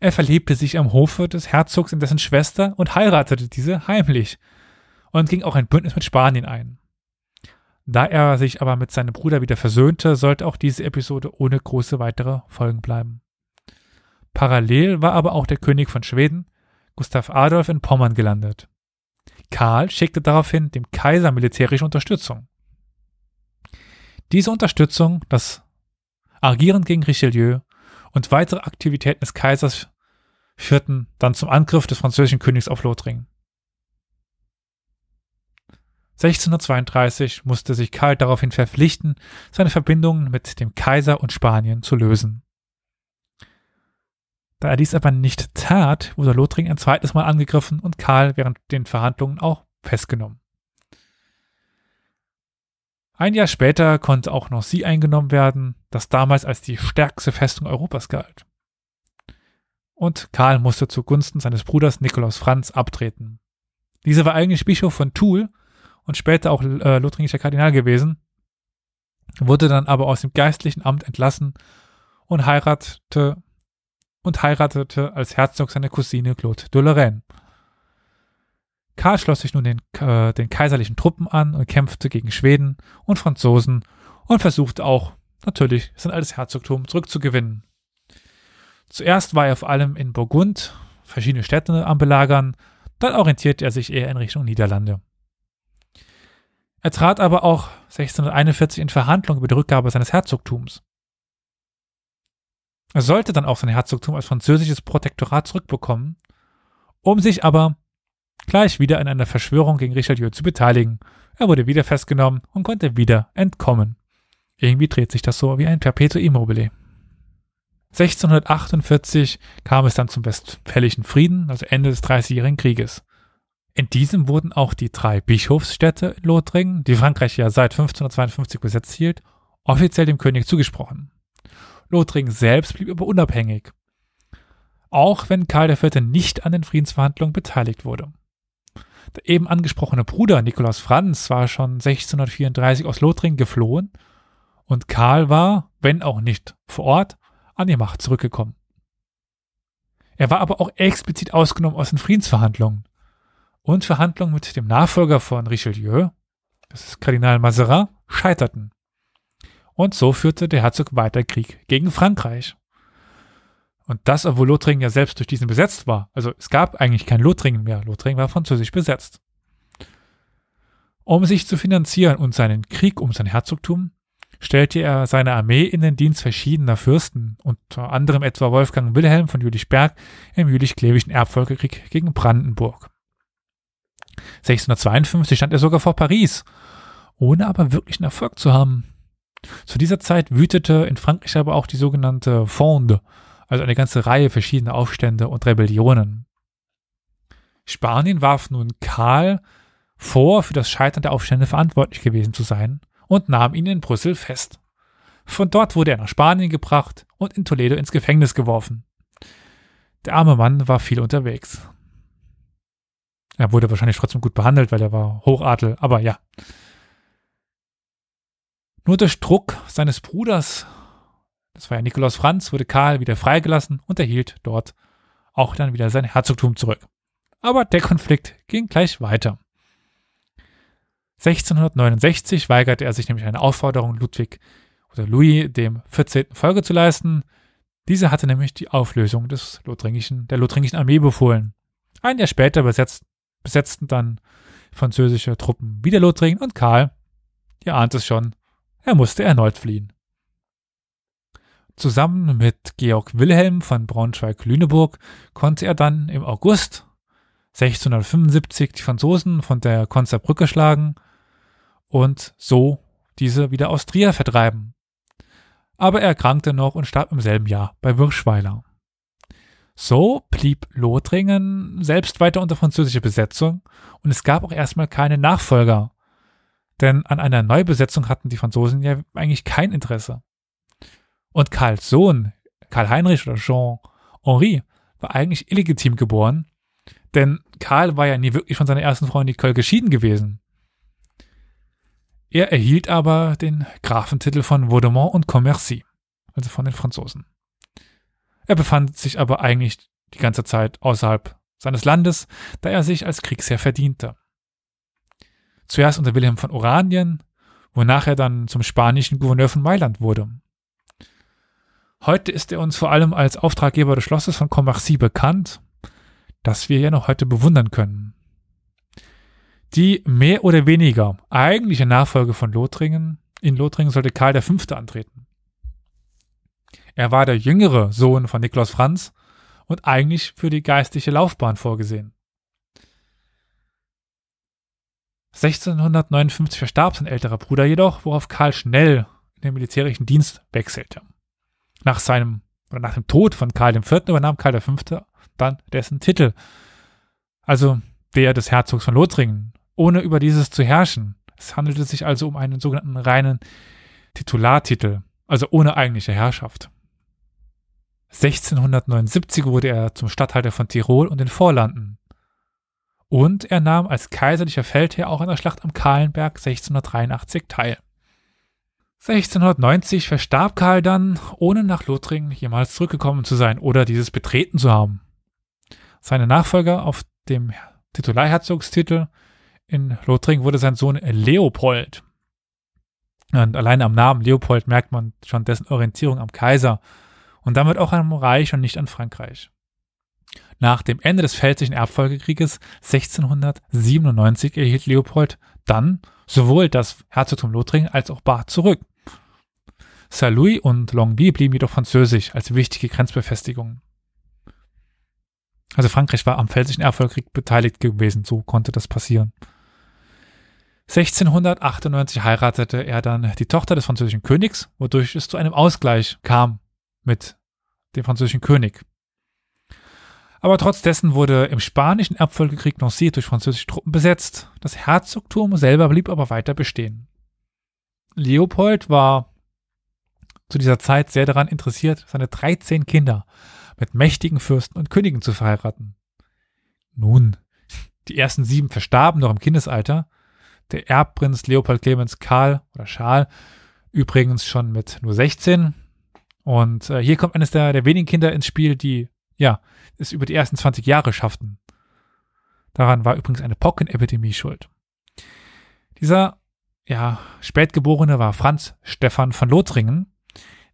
Er verliebte sich am Hofe des Herzogs in dessen Schwester und heiratete diese heimlich und ging auch ein Bündnis mit Spanien ein. Da er sich aber mit seinem Bruder wieder versöhnte, sollte auch diese Episode ohne große weitere Folgen bleiben. Parallel war aber auch der König von Schweden, Gustav Adolf in Pommern gelandet. Karl schickte daraufhin dem Kaiser militärische Unterstützung. Diese Unterstützung, das Agieren gegen Richelieu und weitere Aktivitäten des Kaisers führten dann zum Angriff des französischen Königs auf Lothringen. 1632 musste sich Karl daraufhin verpflichten, seine Verbindungen mit dem Kaiser und Spanien zu lösen. Da er dies aber nicht tat, wurde Lothringen ein zweites Mal angegriffen und Karl während den Verhandlungen auch festgenommen. Ein Jahr später konnte auch noch sie eingenommen werden, das damals als die stärkste Festung Europas galt. Und Karl musste zugunsten seines Bruders Nikolaus Franz abtreten. Dieser war eigentlich Bischof von Toul und später auch äh, lothringischer Kardinal gewesen, wurde dann aber aus dem geistlichen Amt entlassen und heiratete und heiratete als Herzog seine Cousine Claude de Lorraine. Karl schloss sich nun den, äh, den kaiserlichen Truppen an und kämpfte gegen Schweden und Franzosen und versuchte auch natürlich sein altes Herzogtum zurückzugewinnen. Zuerst war er vor allem in Burgund, verschiedene Städte am Belagern, dann orientierte er sich eher in Richtung Niederlande. Er trat aber auch 1641 in Verhandlungen über die Rückgabe seines Herzogtums. Er sollte dann auch sein Herzogtum als französisches Protektorat zurückbekommen, um sich aber gleich wieder in einer Verschwörung gegen Richelieu zu beteiligen. Er wurde wieder festgenommen und konnte wieder entkommen. Irgendwie dreht sich das so wie ein Perpetuum immobile. 1648 kam es dann zum Westfälischen Frieden, also Ende des Dreißigjährigen Krieges. In diesem wurden auch die drei Bischofsstädte in Lothringen, die Frankreich ja seit 1552 besetzt hielt, offiziell dem König zugesprochen. Lothringen selbst blieb aber unabhängig. Auch wenn Karl IV. nicht an den Friedensverhandlungen beteiligt wurde. Der eben angesprochene Bruder Nikolaus Franz war schon 1634 aus Lothringen geflohen und Karl war, wenn auch nicht vor Ort, an die Macht zurückgekommen. Er war aber auch explizit ausgenommen aus den Friedensverhandlungen und Verhandlungen mit dem Nachfolger von Richelieu, das ist Kardinal Mazarin, scheiterten. Und so führte der Herzog weiter Krieg gegen Frankreich. Und das, obwohl Lothringen ja selbst durch diesen besetzt war. Also es gab eigentlich kein Lothringen mehr. Lothringen war französisch besetzt. Um sich zu finanzieren und seinen Krieg um sein Herzogtum, stellte er seine Armee in den Dienst verschiedener Fürsten, unter anderem etwa Wolfgang Wilhelm von Jülichberg im jülich-klevischen Erbfolgekrieg gegen Brandenburg. 1652 stand er sogar vor Paris, ohne aber wirklichen Erfolg zu haben. Zu dieser Zeit wütete in Frankreich aber auch die sogenannte Fronde, also eine ganze Reihe verschiedener Aufstände und Rebellionen. Spanien warf nun Karl vor, für das Scheitern der Aufstände verantwortlich gewesen zu sein und nahm ihn in Brüssel fest. Von dort wurde er nach Spanien gebracht und in Toledo ins Gefängnis geworfen. Der arme Mann war viel unterwegs. Er wurde wahrscheinlich trotzdem gut behandelt, weil er war Hochadel, aber ja. Nur durch Druck seines Bruders das war ja Nikolaus Franz, wurde Karl wieder freigelassen und erhielt dort auch dann wieder sein Herzogtum zurück. Aber der Konflikt ging gleich weiter. 1669 weigerte er sich nämlich eine Aufforderung Ludwig oder Louis dem 14. Folge zu leisten. Diese hatte nämlich die Auflösung des Lothringischen, der Lothringischen Armee befohlen. Ein Jahr später besetzt, besetzten dann französische Truppen wieder Lothringen und Karl, ihr ahnt es schon, er musste erneut fliehen. Zusammen mit Georg Wilhelm von Braunschweig-Lüneburg konnte er dann im August 1675 die Franzosen von der Konzer Brücke schlagen und so diese wieder aus Trier vertreiben. Aber er erkrankte noch und starb im selben Jahr bei Wirschweiler. So blieb Lothringen selbst weiter unter französischer Besetzung und es gab auch erstmal keine Nachfolger. Denn an einer Neubesetzung hatten die Franzosen ja eigentlich kein Interesse. Und Karls Sohn, Karl Heinrich oder Jean Henri, war eigentlich illegitim geboren, denn Karl war ja nie wirklich von seiner ersten Frau Nicole geschieden gewesen. Er erhielt aber den Grafentitel von Vaudemont und Commercy, also von den Franzosen. Er befand sich aber eigentlich die ganze Zeit außerhalb seines Landes, da er sich als Kriegsherr verdiente. Zuerst unter Wilhelm von Oranien, wonach er dann zum spanischen Gouverneur von Mailand wurde. Heute ist er uns vor allem als Auftraggeber des Schlosses von Commercy bekannt, das wir ja noch heute bewundern können. Die mehr oder weniger eigentliche Nachfolge von Lothringen, in Lothringen sollte Karl V. antreten. Er war der jüngere Sohn von Nikolaus Franz und eigentlich für die geistliche Laufbahn vorgesehen. 1659 verstarb sein älterer Bruder jedoch, worauf Karl schnell in den militärischen Dienst wechselte. Nach seinem oder nach dem Tod von Karl IV. übernahm Karl V. dann dessen Titel, also der des Herzogs von Lothringen, ohne über dieses zu herrschen. Es handelte sich also um einen sogenannten reinen Titulartitel, also ohne eigentliche Herrschaft. 1679 wurde er zum Statthalter von Tirol und den Vorlanden. Und er nahm als kaiserlicher Feldherr auch an der Schlacht am Kahlenberg 1683 teil. 1690 verstarb Karl dann, ohne nach Lothringen jemals zurückgekommen zu sein oder dieses betreten zu haben. Seine Nachfolger auf dem Titularherzogstitel in Lothringen wurde sein Sohn Leopold. Und allein am Namen Leopold merkt man schon dessen Orientierung am Kaiser und damit auch am Reich und nicht an Frankreich. Nach dem Ende des Pfälzischen Erbfolgekrieges 1697 erhielt Leopold dann sowohl das Herzogtum Lothringen als auch Bar zurück. Saint-Louis und Longwy blieben jedoch französisch als wichtige Grenzbefestigungen. Also Frankreich war am Pfälzischen Erbfolgekrieg beteiligt gewesen, so konnte das passieren. 1698 heiratete er dann die Tochter des französischen Königs, wodurch es zu einem Ausgleich kam mit dem französischen König. Aber trotz dessen wurde im spanischen Erbfolgekrieg Nancy durch französische Truppen besetzt. Das Herzogtum selber blieb aber weiter bestehen. Leopold war zu dieser Zeit sehr daran interessiert, seine 13 Kinder mit mächtigen Fürsten und Königen zu verheiraten. Nun, die ersten sieben verstarben noch im Kindesalter. Der Erbprinz Leopold Clemens Karl oder Schal übrigens schon mit nur 16. Und äh, hier kommt eines der, der wenigen Kinder ins Spiel, die ja es über die ersten 20 Jahre schafften. Daran war übrigens eine Pockenepidemie schuld. Dieser ja, Spätgeborene war Franz Stephan von Lothringen,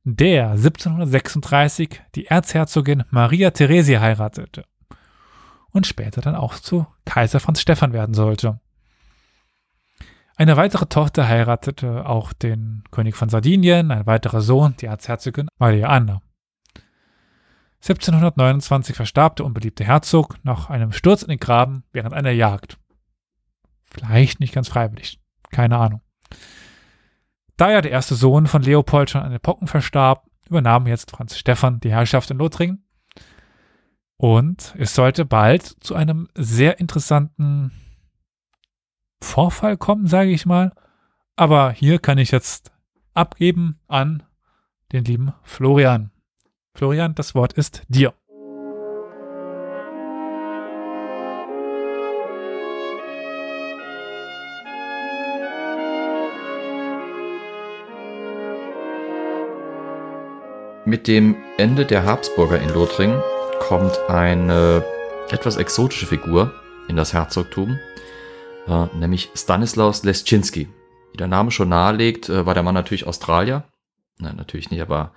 der 1736 die Erzherzogin Maria Theresia heiratete und später dann auch zu Kaiser Franz Stephan werden sollte. Eine weitere Tochter heiratete auch den König von Sardinien, ein weiterer Sohn, die Erzherzogin Maria Anna. 1729 verstarb der unbeliebte Herzog nach einem Sturz in den Graben während einer Jagd. Vielleicht nicht ganz freiwillig, keine Ahnung. Da ja der erste Sohn von Leopold schon an den Pocken verstarb, übernahm jetzt Franz Stephan die Herrschaft in Lothringen. Und es sollte bald zu einem sehr interessanten Vorfall kommen, sage ich mal. Aber hier kann ich jetzt abgeben an den lieben Florian. Florian, das Wort ist dir. Mit dem Ende der Habsburger in Lothringen kommt eine etwas exotische Figur in das Herzogtum, äh, nämlich Stanislaus Leschinski. Wie der Name schon nahelegt, äh, war der Mann natürlich Australier. Nein, natürlich nicht, aber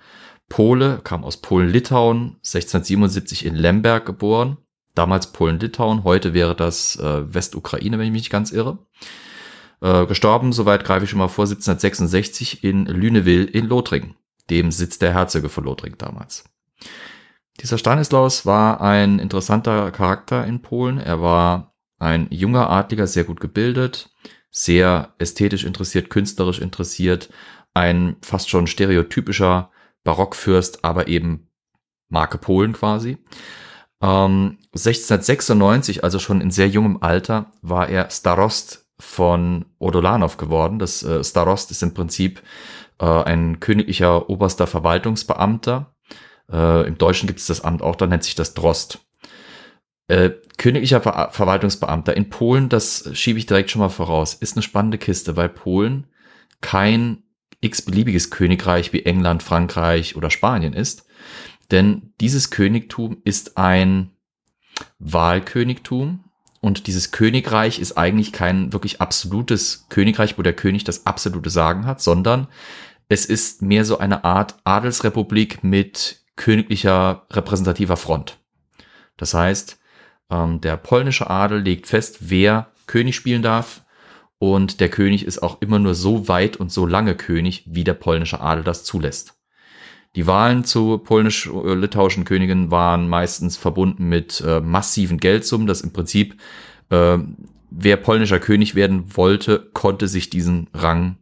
Pole, kam aus Polen-Litauen, 1677 in Lemberg geboren. Damals Polen-Litauen, heute wäre das äh, Westukraine, wenn ich mich nicht ganz irre. Äh, gestorben, soweit greife ich schon mal vor, 1766 in Lünewil in Lothringen dem Sitz der Herzöge von Lothringen damals. Dieser Stanislaus war ein interessanter Charakter in Polen. Er war ein junger Adliger, sehr gut gebildet, sehr ästhetisch interessiert, künstlerisch interessiert, ein fast schon stereotypischer Barockfürst, aber eben Marke Polen quasi. Ähm, 1696, also schon in sehr jungem Alter, war er Starost von Odolanov geworden. Das äh, Starost ist im Prinzip äh, ein königlicher oberster Verwaltungsbeamter. Äh, Im Deutschen gibt es das Amt auch, da nennt sich das Drost. Äh, königlicher Ver Verwaltungsbeamter in Polen, das schiebe ich direkt schon mal voraus, ist eine spannende Kiste, weil Polen kein x-beliebiges Königreich wie England, Frankreich oder Spanien ist. Denn dieses Königtum ist ein Wahlkönigtum und dieses Königreich ist eigentlich kein wirklich absolutes Königreich, wo der König das absolute Sagen hat, sondern es ist mehr so eine Art Adelsrepublik mit königlicher repräsentativer Front. Das heißt, ähm, der polnische Adel legt fest, wer König spielen darf. Und der König ist auch immer nur so weit und so lange König, wie der polnische Adel das zulässt. Die Wahlen zu polnisch-litauischen Königen waren meistens verbunden mit äh, massiven Geldsummen, das im Prinzip, äh, wer polnischer König werden wollte, konnte sich diesen Rang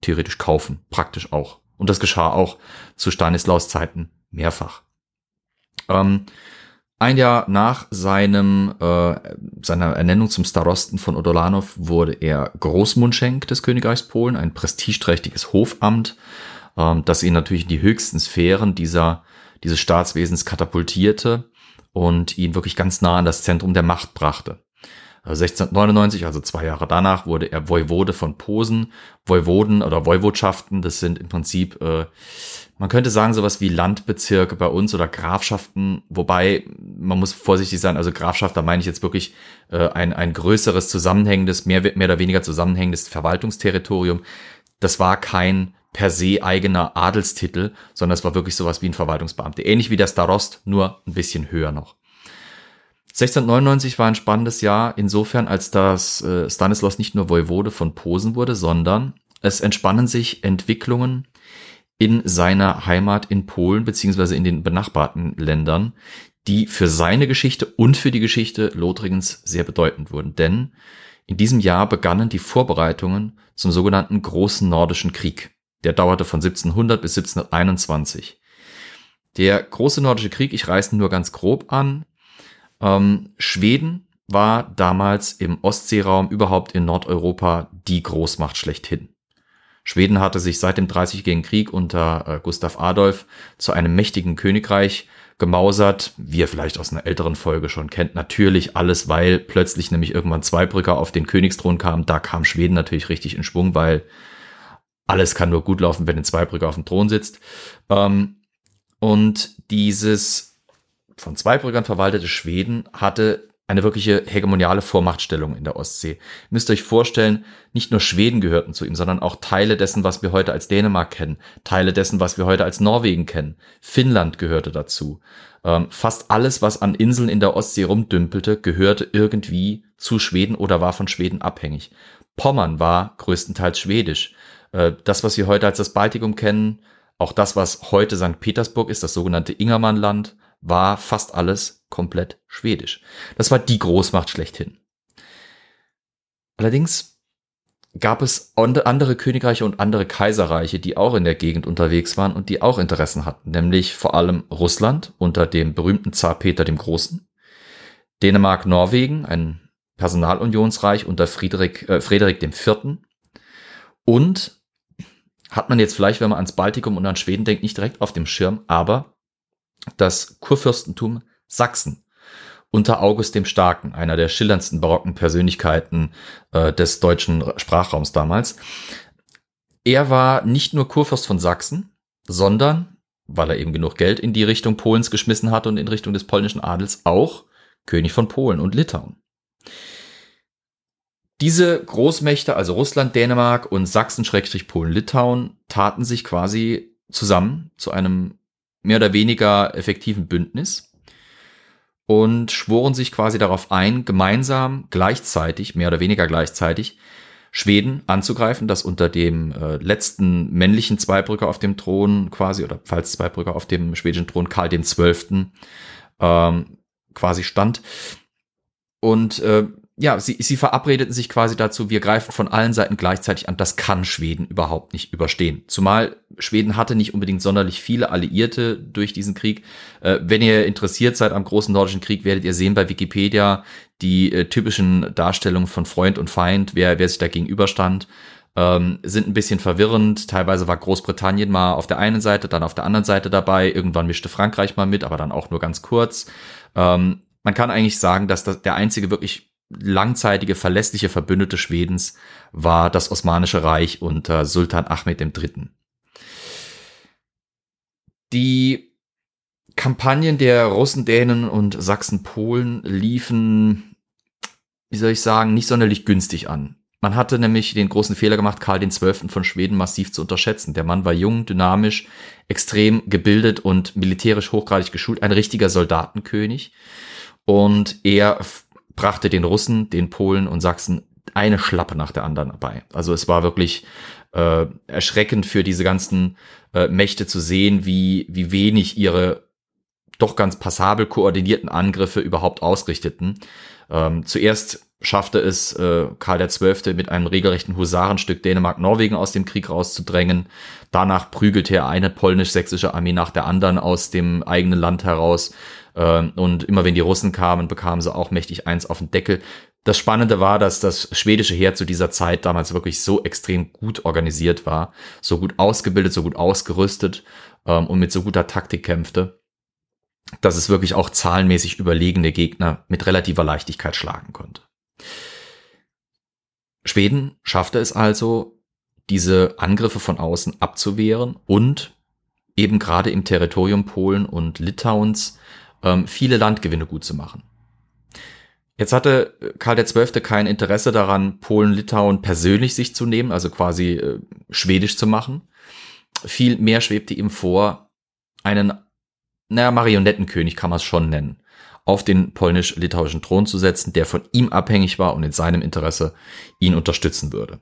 theoretisch kaufen, praktisch auch. Und das geschah auch zu Stanislaus Zeiten mehrfach. Ähm, ein Jahr nach seinem, äh, seiner Ernennung zum Starosten von Odolanow wurde er Großmundschenk des Königreichs Polen, ein prestigeträchtiges Hofamt, ähm, das ihn natürlich in die höchsten Sphären dieser, dieses Staatswesens katapultierte und ihn wirklich ganz nah an das Zentrum der Macht brachte. 1699, also zwei Jahre danach, wurde er Voivode von Posen. Voivoden oder Voivodschaften, das sind im Prinzip, äh, man könnte sagen, sowas wie Landbezirke bei uns oder Grafschaften, wobei man muss vorsichtig sein, also Grafschaft, da meine ich jetzt wirklich äh, ein, ein größeres zusammenhängendes, mehr, mehr oder weniger zusammenhängendes Verwaltungsterritorium. Das war kein per se eigener Adelstitel, sondern es war wirklich sowas wie ein Verwaltungsbeamter. Ähnlich wie der Starost, nur ein bisschen höher noch. 1699 war ein spannendes Jahr insofern, als das äh, Stanislaus nicht nur Voivode von Posen wurde, sondern es entspannen sich Entwicklungen in seiner Heimat in Polen beziehungsweise in den benachbarten Ländern, die für seine Geschichte und für die Geschichte Lothringens sehr bedeutend wurden. Denn in diesem Jahr begannen die Vorbereitungen zum sogenannten Großen Nordischen Krieg. Der dauerte von 1700 bis 1721. Der Große Nordische Krieg, ich reiße nur ganz grob an, ähm, Schweden war damals im Ostseeraum überhaupt in Nordeuropa die Großmacht schlechthin. Schweden hatte sich seit dem Dreißigjährigen Krieg unter äh, Gustav Adolf zu einem mächtigen Königreich gemausert, wie ihr vielleicht aus einer älteren Folge schon kennt. Natürlich alles, weil plötzlich nämlich irgendwann Zweibrücker auf den Königsthron kamen. Da kam Schweden natürlich richtig in Schwung, weil alles kann nur gut laufen, wenn ein Zweibrücker auf dem Thron sitzt. Ähm, und dieses von Zweibrückern verwaltete Schweden hatte eine wirkliche hegemoniale Vormachtstellung in der Ostsee. Ihr müsst euch vorstellen, nicht nur Schweden gehörten zu ihm, sondern auch Teile dessen, was wir heute als Dänemark kennen, Teile dessen, was wir heute als Norwegen kennen. Finnland gehörte dazu. Ähm, fast alles, was an Inseln in der Ostsee rumdümpelte, gehörte irgendwie zu Schweden oder war von Schweden abhängig. Pommern war größtenteils schwedisch. Äh, das, was wir heute als das Baltikum kennen, auch das, was heute St. Petersburg ist, das sogenannte Ingermannland, war fast alles komplett schwedisch. Das war die Großmacht schlechthin. Allerdings gab es andere Königreiche und andere Kaiserreiche, die auch in der Gegend unterwegs waren und die auch Interessen hatten, nämlich vor allem Russland unter dem berühmten Zar Peter dem Großen, Dänemark, Norwegen, ein Personalunionsreich unter Friedrich, äh, Friedrich IV. Und hat man jetzt vielleicht, wenn man ans Baltikum und an Schweden denkt, nicht direkt auf dem Schirm, aber das Kurfürstentum Sachsen unter August dem Starken, einer der schillerndsten barocken Persönlichkeiten äh, des deutschen Sprachraums damals. Er war nicht nur Kurfürst von Sachsen, sondern, weil er eben genug Geld in die Richtung Polens geschmissen hatte und in Richtung des polnischen Adels, auch König von Polen und Litauen. Diese Großmächte, also Russland, Dänemark und Sachsen-Polen-Litauen, taten sich quasi zusammen zu einem mehr oder weniger effektiven Bündnis und schworen sich quasi darauf ein, gemeinsam gleichzeitig, mehr oder weniger gleichzeitig, Schweden anzugreifen, das unter dem äh, letzten männlichen Zweibrücker auf dem Thron quasi, oder falls Zweibrücker auf dem schwedischen Thron Karl Zwölften ähm, quasi stand. Und äh, ja, sie, sie verabredeten sich quasi dazu, wir greifen von allen Seiten gleichzeitig an. Das kann Schweden überhaupt nicht überstehen. Zumal Schweden hatte nicht unbedingt sonderlich viele Alliierte durch diesen Krieg. Äh, wenn ihr interessiert seid am großen nordischen Krieg, werdet ihr sehen bei Wikipedia die äh, typischen Darstellungen von Freund und Feind, wer, wer sich da gegenüberstand. Ähm, sind ein bisschen verwirrend. Teilweise war Großbritannien mal auf der einen Seite, dann auf der anderen Seite dabei. Irgendwann mischte Frankreich mal mit, aber dann auch nur ganz kurz. Ähm, man kann eigentlich sagen, dass das der einzige wirklich langzeitige verlässliche Verbündete Schwedens war das Osmanische Reich unter Sultan Ahmed III. Die Kampagnen der Russen, Dänen und Sachsen-Polen liefen, wie soll ich sagen, nicht sonderlich günstig an. Man hatte nämlich den großen Fehler gemacht, Karl XII. von Schweden massiv zu unterschätzen. Der Mann war jung, dynamisch, extrem gebildet und militärisch hochgradig geschult, ein richtiger Soldatenkönig. Und er brachte den Russen, den Polen und Sachsen eine Schlappe nach der anderen bei. Also es war wirklich äh, erschreckend für diese ganzen äh, Mächte zu sehen, wie, wie wenig ihre doch ganz passabel koordinierten Angriffe überhaupt ausrichteten. Ähm, zuerst schaffte es äh, Karl XII. mit einem regelrechten Husarenstück Dänemark-Norwegen aus dem Krieg rauszudrängen. Danach prügelte er eine polnisch-sächsische Armee nach der anderen aus dem eigenen Land heraus. Äh, und immer wenn die Russen kamen, bekamen sie auch mächtig eins auf den Deckel. Das Spannende war, dass das schwedische Heer zu dieser Zeit damals wirklich so extrem gut organisiert war, so gut ausgebildet, so gut ausgerüstet ähm, und mit so guter Taktik kämpfte, dass es wirklich auch zahlenmäßig überlegene Gegner mit relativer Leichtigkeit schlagen konnte. Schweden schaffte es also, diese Angriffe von außen abzuwehren und eben gerade im Territorium Polen und Litauens ähm, viele Landgewinne gut zu machen. Jetzt hatte Karl XII. kein Interesse daran, Polen, Litauen persönlich sich zu nehmen, also quasi äh, schwedisch zu machen. Viel mehr schwebte ihm vor, einen, naja, Marionettenkönig kann man es schon nennen, auf den polnisch-litauischen Thron zu setzen, der von ihm abhängig war und in seinem Interesse ihn unterstützen würde.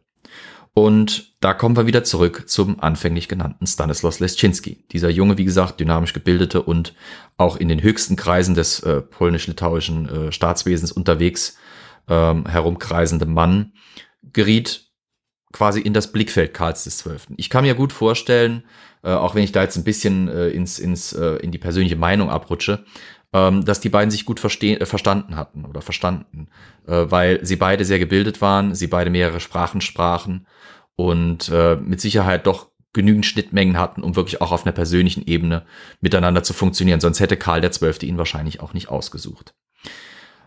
Und da kommen wir wieder zurück zum anfänglich genannten Stanislaus Leszczynski. Dieser junge, wie gesagt, dynamisch gebildete und auch in den höchsten Kreisen des äh, polnisch-litauischen äh, Staatswesens unterwegs ähm, herumkreisende Mann geriet quasi in das Blickfeld Karls XII. Ich kann mir gut vorstellen, äh, auch wenn ich da jetzt ein bisschen äh, ins, ins, äh, in die persönliche Meinung abrutsche, ähm, dass die beiden sich gut äh, verstanden hatten oder verstanden, äh, weil sie beide sehr gebildet waren, sie beide mehrere Sprachen sprachen und äh, mit Sicherheit doch genügend Schnittmengen hatten, um wirklich auch auf einer persönlichen Ebene miteinander zu funktionieren. Sonst hätte Karl XII. ihn wahrscheinlich auch nicht ausgesucht.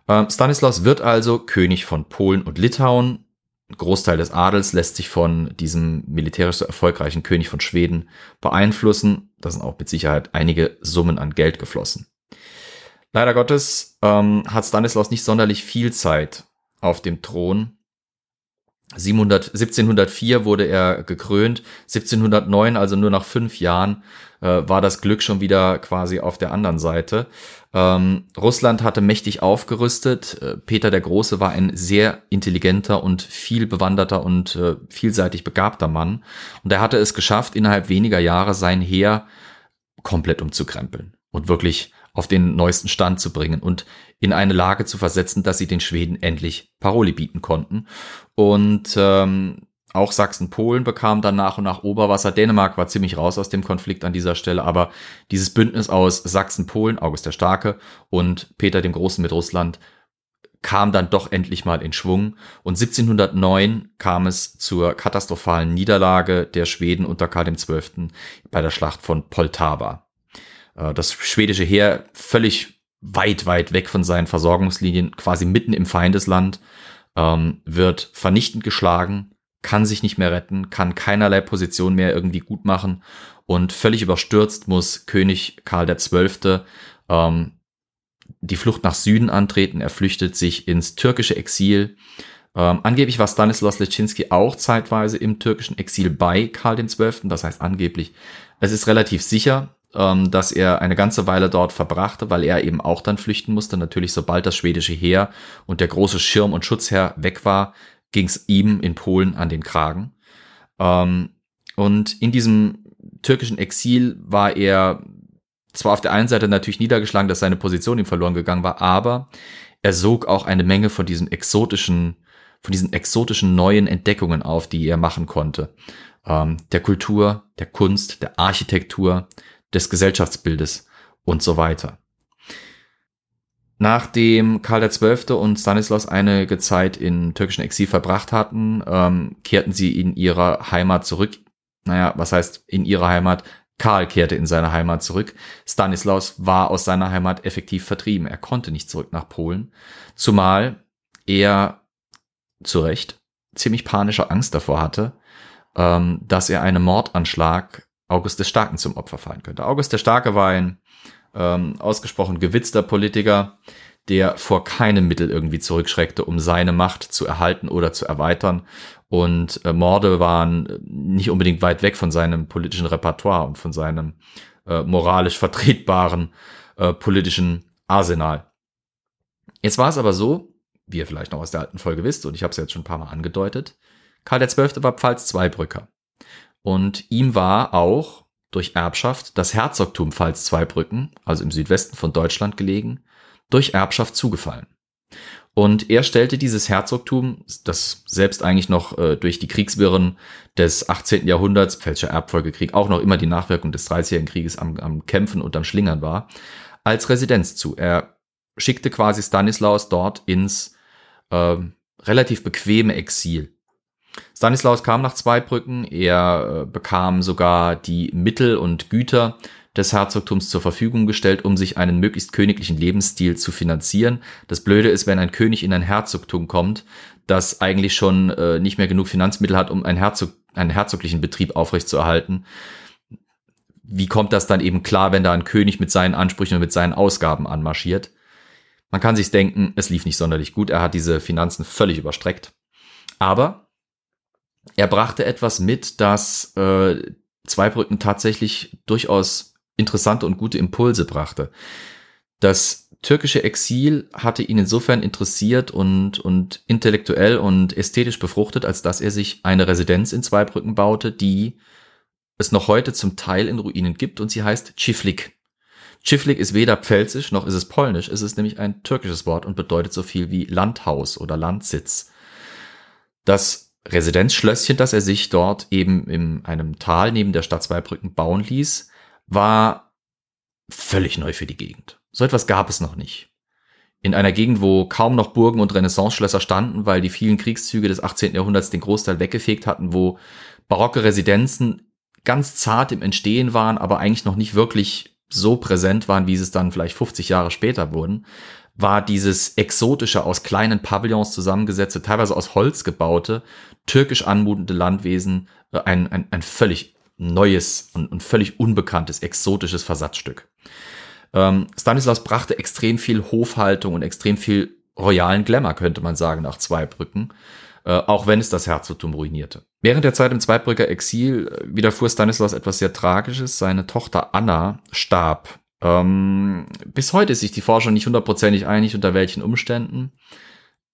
Ähm, Stanislaus wird also König von Polen und Litauen. Ein Großteil des Adels lässt sich von diesem militärisch so erfolgreichen König von Schweden beeinflussen. Da sind auch mit Sicherheit einige Summen an Geld geflossen. Leider Gottes ähm, hat Stanislaus nicht sonderlich viel Zeit auf dem Thron. 700, 1704 wurde er gekrönt, 1709, also nur nach fünf Jahren, äh, war das Glück schon wieder quasi auf der anderen Seite. Ähm, Russland hatte mächtig aufgerüstet. Äh, Peter der Große war ein sehr intelligenter und viel bewanderter und äh, vielseitig begabter Mann. Und er hatte es geschafft, innerhalb weniger Jahre sein Heer komplett umzukrempeln und wirklich auf den neuesten Stand zu bringen und in eine Lage zu versetzen, dass sie den Schweden endlich Paroli bieten konnten. Und ähm, auch Sachsen-Polen bekam dann nach und nach Oberwasser. Dänemark war ziemlich raus aus dem Konflikt an dieser Stelle, aber dieses Bündnis aus Sachsen-Polen, August der Starke und Peter dem Großen mit Russland kam dann doch endlich mal in Schwung. Und 1709 kam es zur katastrophalen Niederlage der Schweden unter Karl XII. bei der Schlacht von Poltava. Äh, das schwedische Heer völlig weit, weit weg von seinen Versorgungslinien, quasi mitten im Feindesland, ähm, wird vernichtend geschlagen, kann sich nicht mehr retten, kann keinerlei Position mehr irgendwie gut machen und völlig überstürzt muss König Karl XII. Ähm, die Flucht nach Süden antreten. Er flüchtet sich ins türkische Exil. Ähm, angeblich war Stanislaus Leszczynski auch zeitweise im türkischen Exil bei Karl XII. Das heißt angeblich. Es ist relativ sicher, ähm, dass er eine ganze Weile dort verbrachte, weil er eben auch dann flüchten musste. Natürlich, sobald das schwedische Heer und der große Schirm- und Schutzherr weg war, ging es ihm in Polen an den Kragen. Ähm, und in diesem türkischen Exil war er zwar auf der einen Seite natürlich niedergeschlagen, dass seine Position ihm verloren gegangen war, aber er sog auch eine Menge von diesem exotischen, von diesen exotischen neuen Entdeckungen auf, die er machen konnte. Ähm, der Kultur, der Kunst, der Architektur, des Gesellschaftsbildes und so weiter. Nachdem Karl XII. und Stanislaus einige Zeit in türkischen Exil verbracht hatten, ähm, kehrten sie in ihre Heimat zurück. Naja, was heißt in ihre Heimat? Karl kehrte in seine Heimat zurück. Stanislaus war aus seiner Heimat effektiv vertrieben. Er konnte nicht zurück nach Polen. Zumal er zu Recht ziemlich panische Angst davor hatte, ähm, dass er einen Mordanschlag August des Starken zum Opfer fallen könnte. August der Starke war ein ähm, ausgesprochen gewitzter Politiker, der vor keinem Mittel irgendwie zurückschreckte, um seine Macht zu erhalten oder zu erweitern. Und äh, Morde waren nicht unbedingt weit weg von seinem politischen Repertoire und von seinem äh, moralisch vertretbaren äh, politischen Arsenal. Jetzt war es aber so, wie ihr vielleicht noch aus der alten Folge wisst, und ich habe es jetzt schon ein paar Mal angedeutet, Karl XII. war Pfalz-Zweibrücker. Und ihm war auch durch Erbschaft das Herzogtum Pfalz-Zweibrücken, also im Südwesten von Deutschland gelegen, durch Erbschaft zugefallen. Und er stellte dieses Herzogtum, das selbst eigentlich noch äh, durch die Kriegswirren des 18. Jahrhunderts, Pfälzischer Erbfolgekrieg, auch noch immer die Nachwirkung des Dreißigjährigen Krieges am, am Kämpfen und am Schlingern war, als Residenz zu. Er schickte quasi Stanislaus dort ins äh, relativ bequeme Exil. Stanislaus kam nach Zweibrücken, er äh, bekam sogar die Mittel und Güter des Herzogtums zur Verfügung gestellt, um sich einen möglichst königlichen Lebensstil zu finanzieren. Das Blöde ist, wenn ein König in ein Herzogtum kommt, das eigentlich schon äh, nicht mehr genug Finanzmittel hat, um einen, Herzog, einen herzoglichen Betrieb aufrechtzuerhalten. Wie kommt das dann eben klar, wenn da ein König mit seinen Ansprüchen und mit seinen Ausgaben anmarschiert? Man kann sich denken, es lief nicht sonderlich gut. Er hat diese Finanzen völlig überstreckt. Aber er brachte etwas mit, das äh, Zweibrücken tatsächlich durchaus interessante und gute Impulse brachte. Das türkische Exil hatte ihn insofern interessiert und, und intellektuell und ästhetisch befruchtet, als dass er sich eine Residenz in Zweibrücken baute, die es noch heute zum Teil in Ruinen gibt und sie heißt Chiflik. Chiflik ist weder pfälzisch noch ist es polnisch, es ist nämlich ein türkisches Wort und bedeutet so viel wie Landhaus oder Landsitz. Das Residenzschlösschen, das er sich dort eben in einem Tal neben der Stadt Zweibrücken bauen ließ, war völlig neu für die Gegend. So etwas gab es noch nicht. In einer Gegend, wo kaum noch Burgen und Renaissanceschlösser standen, weil die vielen Kriegszüge des 18. Jahrhunderts den Großteil weggefegt hatten, wo barocke Residenzen ganz zart im Entstehen waren, aber eigentlich noch nicht wirklich so präsent waren, wie sie es dann vielleicht 50 Jahre später wurden, war dieses exotische, aus kleinen Pavillons zusammengesetzte, teilweise aus Holz gebaute, türkisch anmutende Landwesen äh, ein, ein, ein völlig neues und, und völlig unbekanntes, exotisches Versatzstück. Ähm, Stanislaus brachte extrem viel Hofhaltung und extrem viel royalen Glamour, könnte man sagen, nach Zweibrücken, äh, auch wenn es das Herzogtum ruinierte. Während der Zeit im Zweibrücker Exil äh, widerfuhr Stanislaus etwas sehr Tragisches. Seine Tochter Anna starb. Ähm, bis heute ist sich die Forschung nicht hundertprozentig einig, unter welchen Umständen.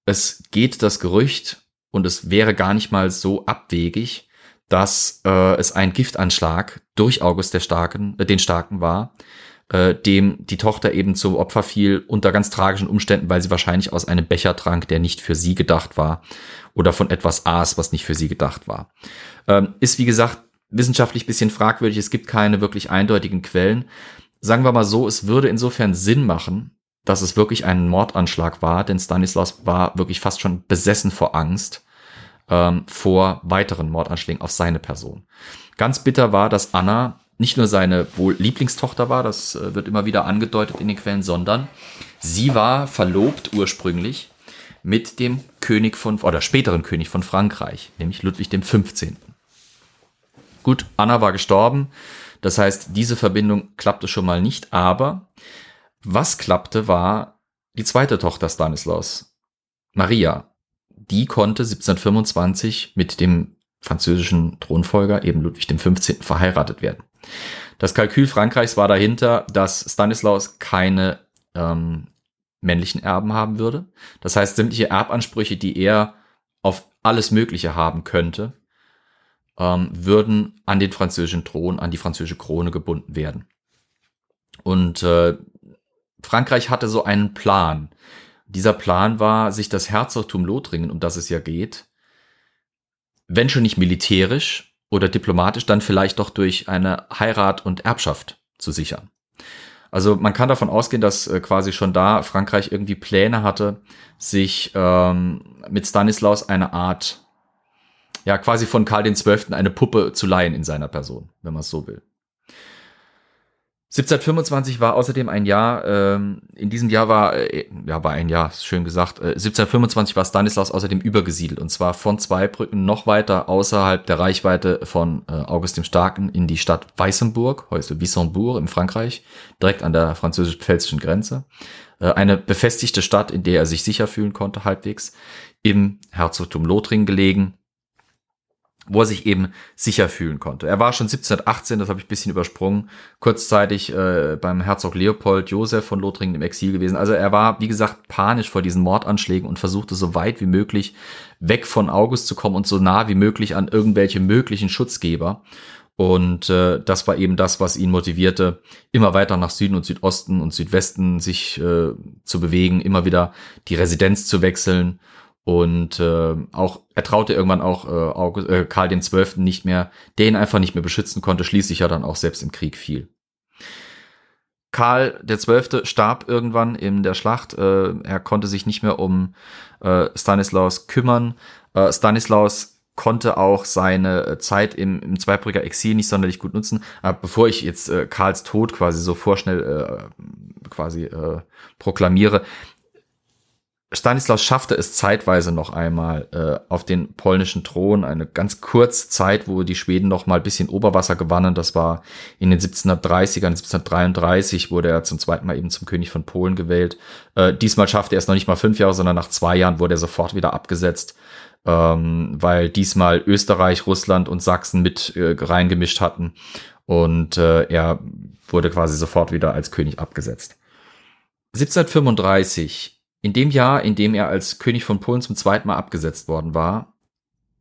Es geht das Gerücht, und es wäre gar nicht mal so abwegig, dass äh, es ein Giftanschlag durch August der Starken, äh, den Starken war, äh, dem die Tochter eben zum Opfer fiel unter ganz tragischen Umständen, weil sie wahrscheinlich aus einem Becher trank, der nicht für sie gedacht war oder von etwas aß, was nicht für sie gedacht war. Ähm, ist wie gesagt wissenschaftlich bisschen fragwürdig. Es gibt keine wirklich eindeutigen Quellen. Sagen wir mal so, es würde insofern Sinn machen, dass es wirklich ein Mordanschlag war, denn Stanislaus war wirklich fast schon besessen vor Angst ähm, vor weiteren Mordanschlägen auf seine Person. Ganz bitter war, dass Anna nicht nur seine wohl Lieblingstochter war, das äh, wird immer wieder angedeutet in den Quellen, sondern sie war verlobt ursprünglich mit dem König von, oder späteren König von Frankreich, nämlich Ludwig dem 15. Gut, Anna war gestorben, das heißt, diese Verbindung klappte schon mal nicht, aber was klappte, war die zweite Tochter Stanislaus, Maria die konnte 1725 mit dem französischen Thronfolger, eben Ludwig XV., verheiratet werden. Das Kalkül Frankreichs war dahinter, dass Stanislaus keine ähm, männlichen Erben haben würde. Das heißt, sämtliche Erbansprüche, die er auf alles Mögliche haben könnte, ähm, würden an den französischen Thron, an die französische Krone gebunden werden. Und äh, Frankreich hatte so einen Plan. Dieser Plan war, sich das Herzogtum Lothringen, um das es ja geht, wenn schon nicht militärisch oder diplomatisch, dann vielleicht doch durch eine Heirat und Erbschaft zu sichern. Also man kann davon ausgehen, dass äh, quasi schon da Frankreich irgendwie Pläne hatte, sich ähm, mit Stanislaus eine Art, ja quasi von Karl XII. eine Puppe zu leihen in seiner Person, wenn man es so will. 1725 war außerdem ein Jahr, ähm, in diesem Jahr war, äh, ja, war ein Jahr, schön gesagt, äh, 1725 war Stanislaus außerdem übergesiedelt und zwar von Zweibrücken noch weiter außerhalb der Reichweite von äh, August dem Starken in die Stadt Weissenburg, heute Wissembourg in Frankreich, direkt an der französisch-pfälzischen Grenze. Äh, eine befestigte Stadt, in der er sich sicher fühlen konnte, halbwegs, im Herzogtum Lothringen gelegen. Wo er sich eben sicher fühlen konnte. Er war schon 1718, das habe ich bisschen übersprungen, kurzzeitig äh, beim Herzog Leopold Josef von Lothringen im Exil gewesen. Also er war, wie gesagt, panisch vor diesen Mordanschlägen und versuchte so weit wie möglich weg von August zu kommen und so nah wie möglich an irgendwelche möglichen Schutzgeber. Und äh, das war eben das, was ihn motivierte, immer weiter nach Süden und Südosten und Südwesten sich äh, zu bewegen, immer wieder die Residenz zu wechseln und äh, auch er traute irgendwann auch äh, August, äh, Karl dem Zwölften nicht mehr, der ihn einfach nicht mehr beschützen konnte, schließlich ja dann auch selbst im Krieg fiel. Karl der Zwölfte starb irgendwann in der Schlacht. Äh, er konnte sich nicht mehr um äh, Stanislaus kümmern. Äh, Stanislaus konnte auch seine äh, Zeit im, im Zweibrücker Exil nicht sonderlich gut nutzen. Aber bevor ich jetzt äh, Karls Tod quasi so vorschnell äh, quasi äh, proklamiere, Stanislaus schaffte es zeitweise noch einmal äh, auf den polnischen Thron, eine ganz kurze Zeit, wo die Schweden noch mal ein bisschen Oberwasser gewannen. Das war in den 1730ern, 1733 wurde er zum zweiten Mal eben zum König von Polen gewählt. Äh, diesmal schaffte er es noch nicht mal fünf Jahre, sondern nach zwei Jahren wurde er sofort wieder abgesetzt, ähm, weil diesmal Österreich, Russland und Sachsen mit äh, reingemischt hatten und äh, er wurde quasi sofort wieder als König abgesetzt. 1735 in dem Jahr, in dem er als König von Polen zum zweiten Mal abgesetzt worden war,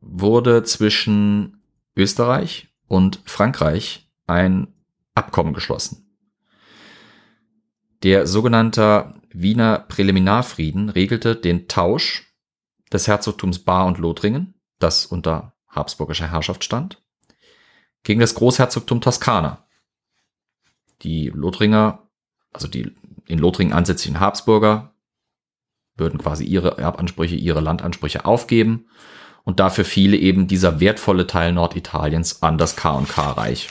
wurde zwischen Österreich und Frankreich ein Abkommen geschlossen. Der sogenannte Wiener Präliminarfrieden regelte den Tausch des Herzogtums Bar und Lothringen, das unter habsburgischer Herrschaft stand, gegen das Großherzogtum Toskana. Die Lothringer, also die in Lothringen ansässigen Habsburger, würden quasi ihre Erbansprüche, ihre Landansprüche aufgeben. Und dafür fiele eben dieser wertvolle Teil Norditaliens an das K&K-Reich.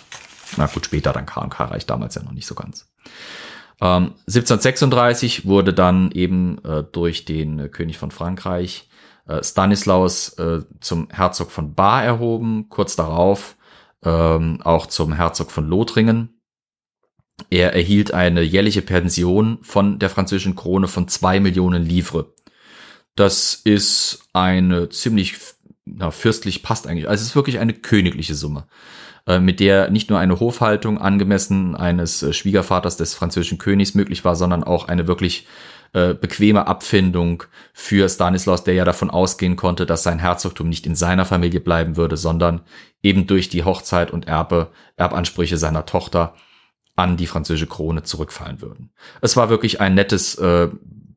Na gut, später dann K&K-Reich, damals ja noch nicht so ganz. Ähm, 1736 wurde dann eben äh, durch den äh, König von Frankreich äh, Stanislaus äh, zum Herzog von Bar erhoben, kurz darauf ähm, auch zum Herzog von Lothringen. Er erhielt eine jährliche Pension von der französischen Krone von zwei Millionen Livres. Das ist eine ziemlich na, fürstlich passt eigentlich. Also es ist wirklich eine königliche Summe, äh, mit der nicht nur eine Hofhaltung angemessen eines äh, Schwiegervaters des französischen Königs möglich war, sondern auch eine wirklich äh, bequeme Abfindung für Stanislaus, der ja davon ausgehen konnte, dass sein Herzogtum nicht in seiner Familie bleiben würde, sondern eben durch die Hochzeit und Erbe, Erbansprüche seiner Tochter an die französische Krone zurückfallen würden. Es war wirklich ein nettes äh,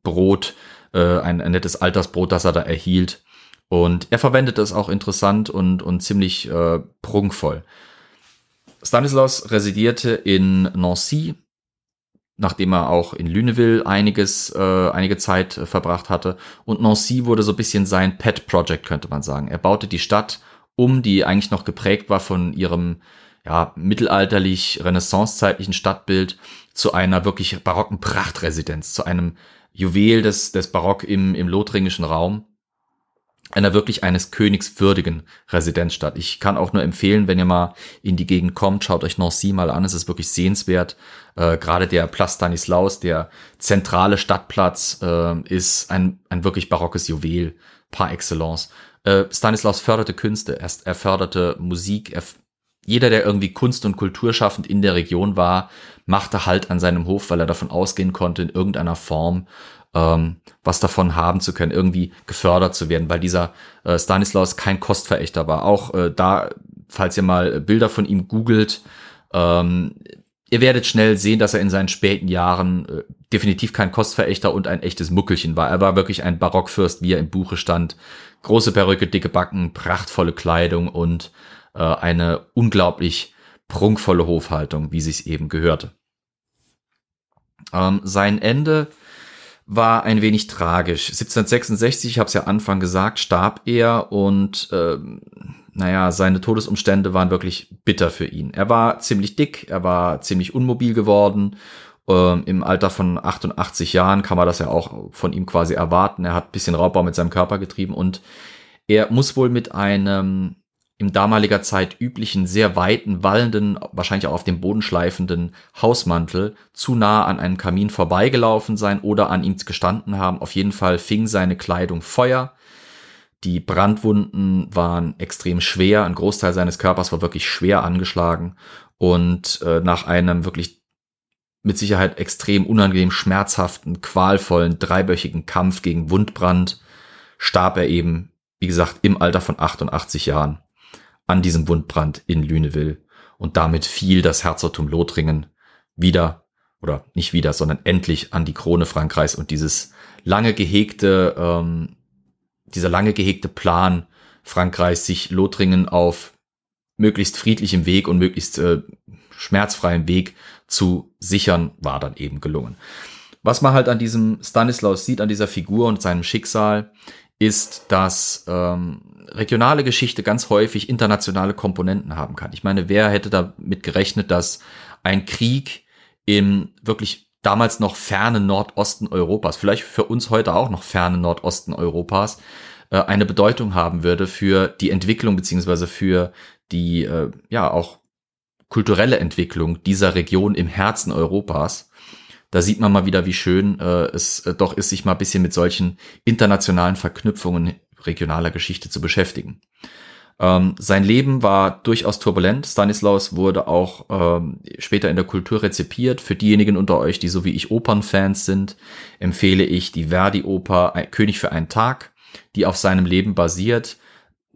Brot, äh, ein, ein nettes Altersbrot, das er da erhielt. Und er verwendet es auch interessant und, und ziemlich äh, prunkvoll. Stanislaus residierte in Nancy, nachdem er auch in Lüneville einiges, äh, einige Zeit äh, verbracht hatte. Und Nancy wurde so ein bisschen sein Pet Project, könnte man sagen. Er baute die Stadt um, die eigentlich noch geprägt war von ihrem ja, mittelalterlich renaissancezeitlichen Stadtbild zu einer wirklich barocken Prachtresidenz, zu einem Juwel des, des Barock im, im lothringischen Raum, einer wirklich eines Königs würdigen Residenzstadt. Ich kann auch nur empfehlen, wenn ihr mal in die Gegend kommt, schaut euch Nancy mal an, es ist wirklich sehenswert. Äh, Gerade der Platz Stanislaus, der zentrale Stadtplatz, äh, ist ein, ein wirklich barockes Juwel par excellence. Äh, Stanislaus förderte Künste, er, er förderte Musik, er jeder, der irgendwie Kunst- und Kulturschaffend in der Region war, machte halt an seinem Hof, weil er davon ausgehen konnte, in irgendeiner Form ähm, was davon haben zu können, irgendwie gefördert zu werden, weil dieser äh, Stanislaus kein Kostverächter war. Auch äh, da, falls ihr mal Bilder von ihm googelt, ähm, ihr werdet schnell sehen, dass er in seinen späten Jahren äh, definitiv kein Kostverächter und ein echtes Muckelchen war. Er war wirklich ein Barockfürst, wie er im Buche stand. Große Perücke, dicke Backen, prachtvolle Kleidung und äh, eine unglaublich prunkvolle Hofhaltung, wie sich's eben gehörte. Ähm, sein Ende war ein wenig tragisch. 1766, ich habe es ja Anfang gesagt, starb er und äh, naja, seine Todesumstände waren wirklich bitter für ihn. Er war ziemlich dick, er war ziemlich unmobil geworden. Ähm, Im Alter von 88 Jahren kann man das ja auch von ihm quasi erwarten. Er hat bisschen Raubbau mit seinem Körper getrieben und er muss wohl mit einem im damaliger Zeit üblichen, sehr weiten, wallenden, wahrscheinlich auch auf dem Boden schleifenden Hausmantel zu nah an einem Kamin vorbeigelaufen sein oder an ihm gestanden haben. Auf jeden Fall fing seine Kleidung Feuer. Die Brandwunden waren extrem schwer. Ein Großteil seines Körpers war wirklich schwer angeschlagen. Und äh, nach einem wirklich mit Sicherheit extrem unangenehm schmerzhaften, qualvollen, dreiböchigen Kampf gegen Wundbrand starb er eben, wie gesagt, im Alter von 88 Jahren an diesem Wundbrand in Lüneville. Und damit fiel das Herzogtum Lothringen wieder, oder nicht wieder, sondern endlich an die Krone Frankreichs und dieses lange gehegte, ähm, dieser lange gehegte Plan Frankreichs, sich Lothringen auf möglichst friedlichem Weg und möglichst äh, schmerzfreiem Weg zu sichern, war dann eben gelungen. Was man halt an diesem Stanislaus sieht, an dieser Figur und seinem Schicksal, ist, dass ähm, regionale Geschichte ganz häufig internationale Komponenten haben kann. Ich meine, wer hätte damit gerechnet, dass ein Krieg im wirklich damals noch fernen Nordosten Europas, vielleicht für uns heute auch noch fernen Nordosten Europas, äh, eine Bedeutung haben würde für die Entwicklung beziehungsweise für die äh, ja auch kulturelle Entwicklung dieser Region im Herzen Europas. Da sieht man mal wieder, wie schön äh, es äh, doch ist, sich mal ein bisschen mit solchen internationalen Verknüpfungen regionaler Geschichte zu beschäftigen. Ähm, sein Leben war durchaus turbulent. Stanislaus wurde auch ähm, später in der Kultur rezipiert. Für diejenigen unter euch, die so wie ich Opernfans sind, empfehle ich die Verdi-Oper König für einen Tag, die auf seinem Leben basiert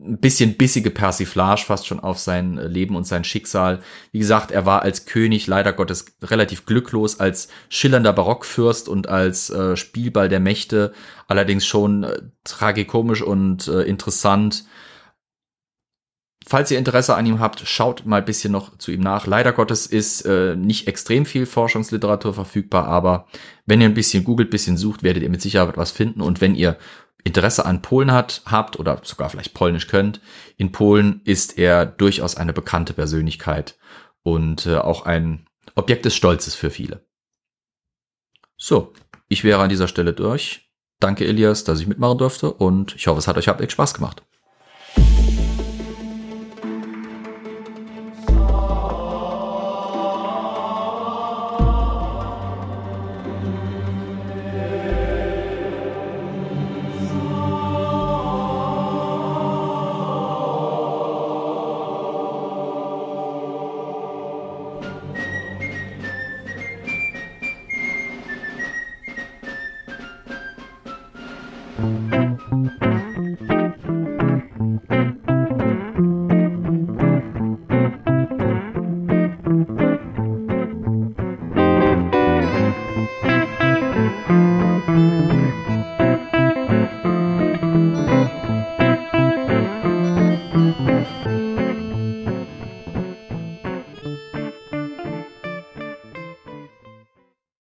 ein bisschen bissige Persiflage fast schon auf sein Leben und sein Schicksal. Wie gesagt, er war als König leider Gottes relativ glücklos, als schillernder Barockfürst und als äh, Spielball der Mächte, allerdings schon äh, tragikomisch und äh, interessant. Falls ihr Interesse an ihm habt, schaut mal bisschen noch zu ihm nach. Leider Gottes ist äh, nicht extrem viel Forschungsliteratur verfügbar, aber wenn ihr ein bisschen googelt, bisschen sucht, werdet ihr mit Sicherheit was finden. Und wenn ihr Interesse an Polen hat, habt oder sogar vielleicht Polnisch könnt, in Polen ist er durchaus eine bekannte Persönlichkeit und äh, auch ein Objekt des Stolzes für viele. So, ich wäre an dieser Stelle durch. Danke, Elias, dass ich mitmachen durfte und ich hoffe, es hat euch halbwegs Spaß gemacht.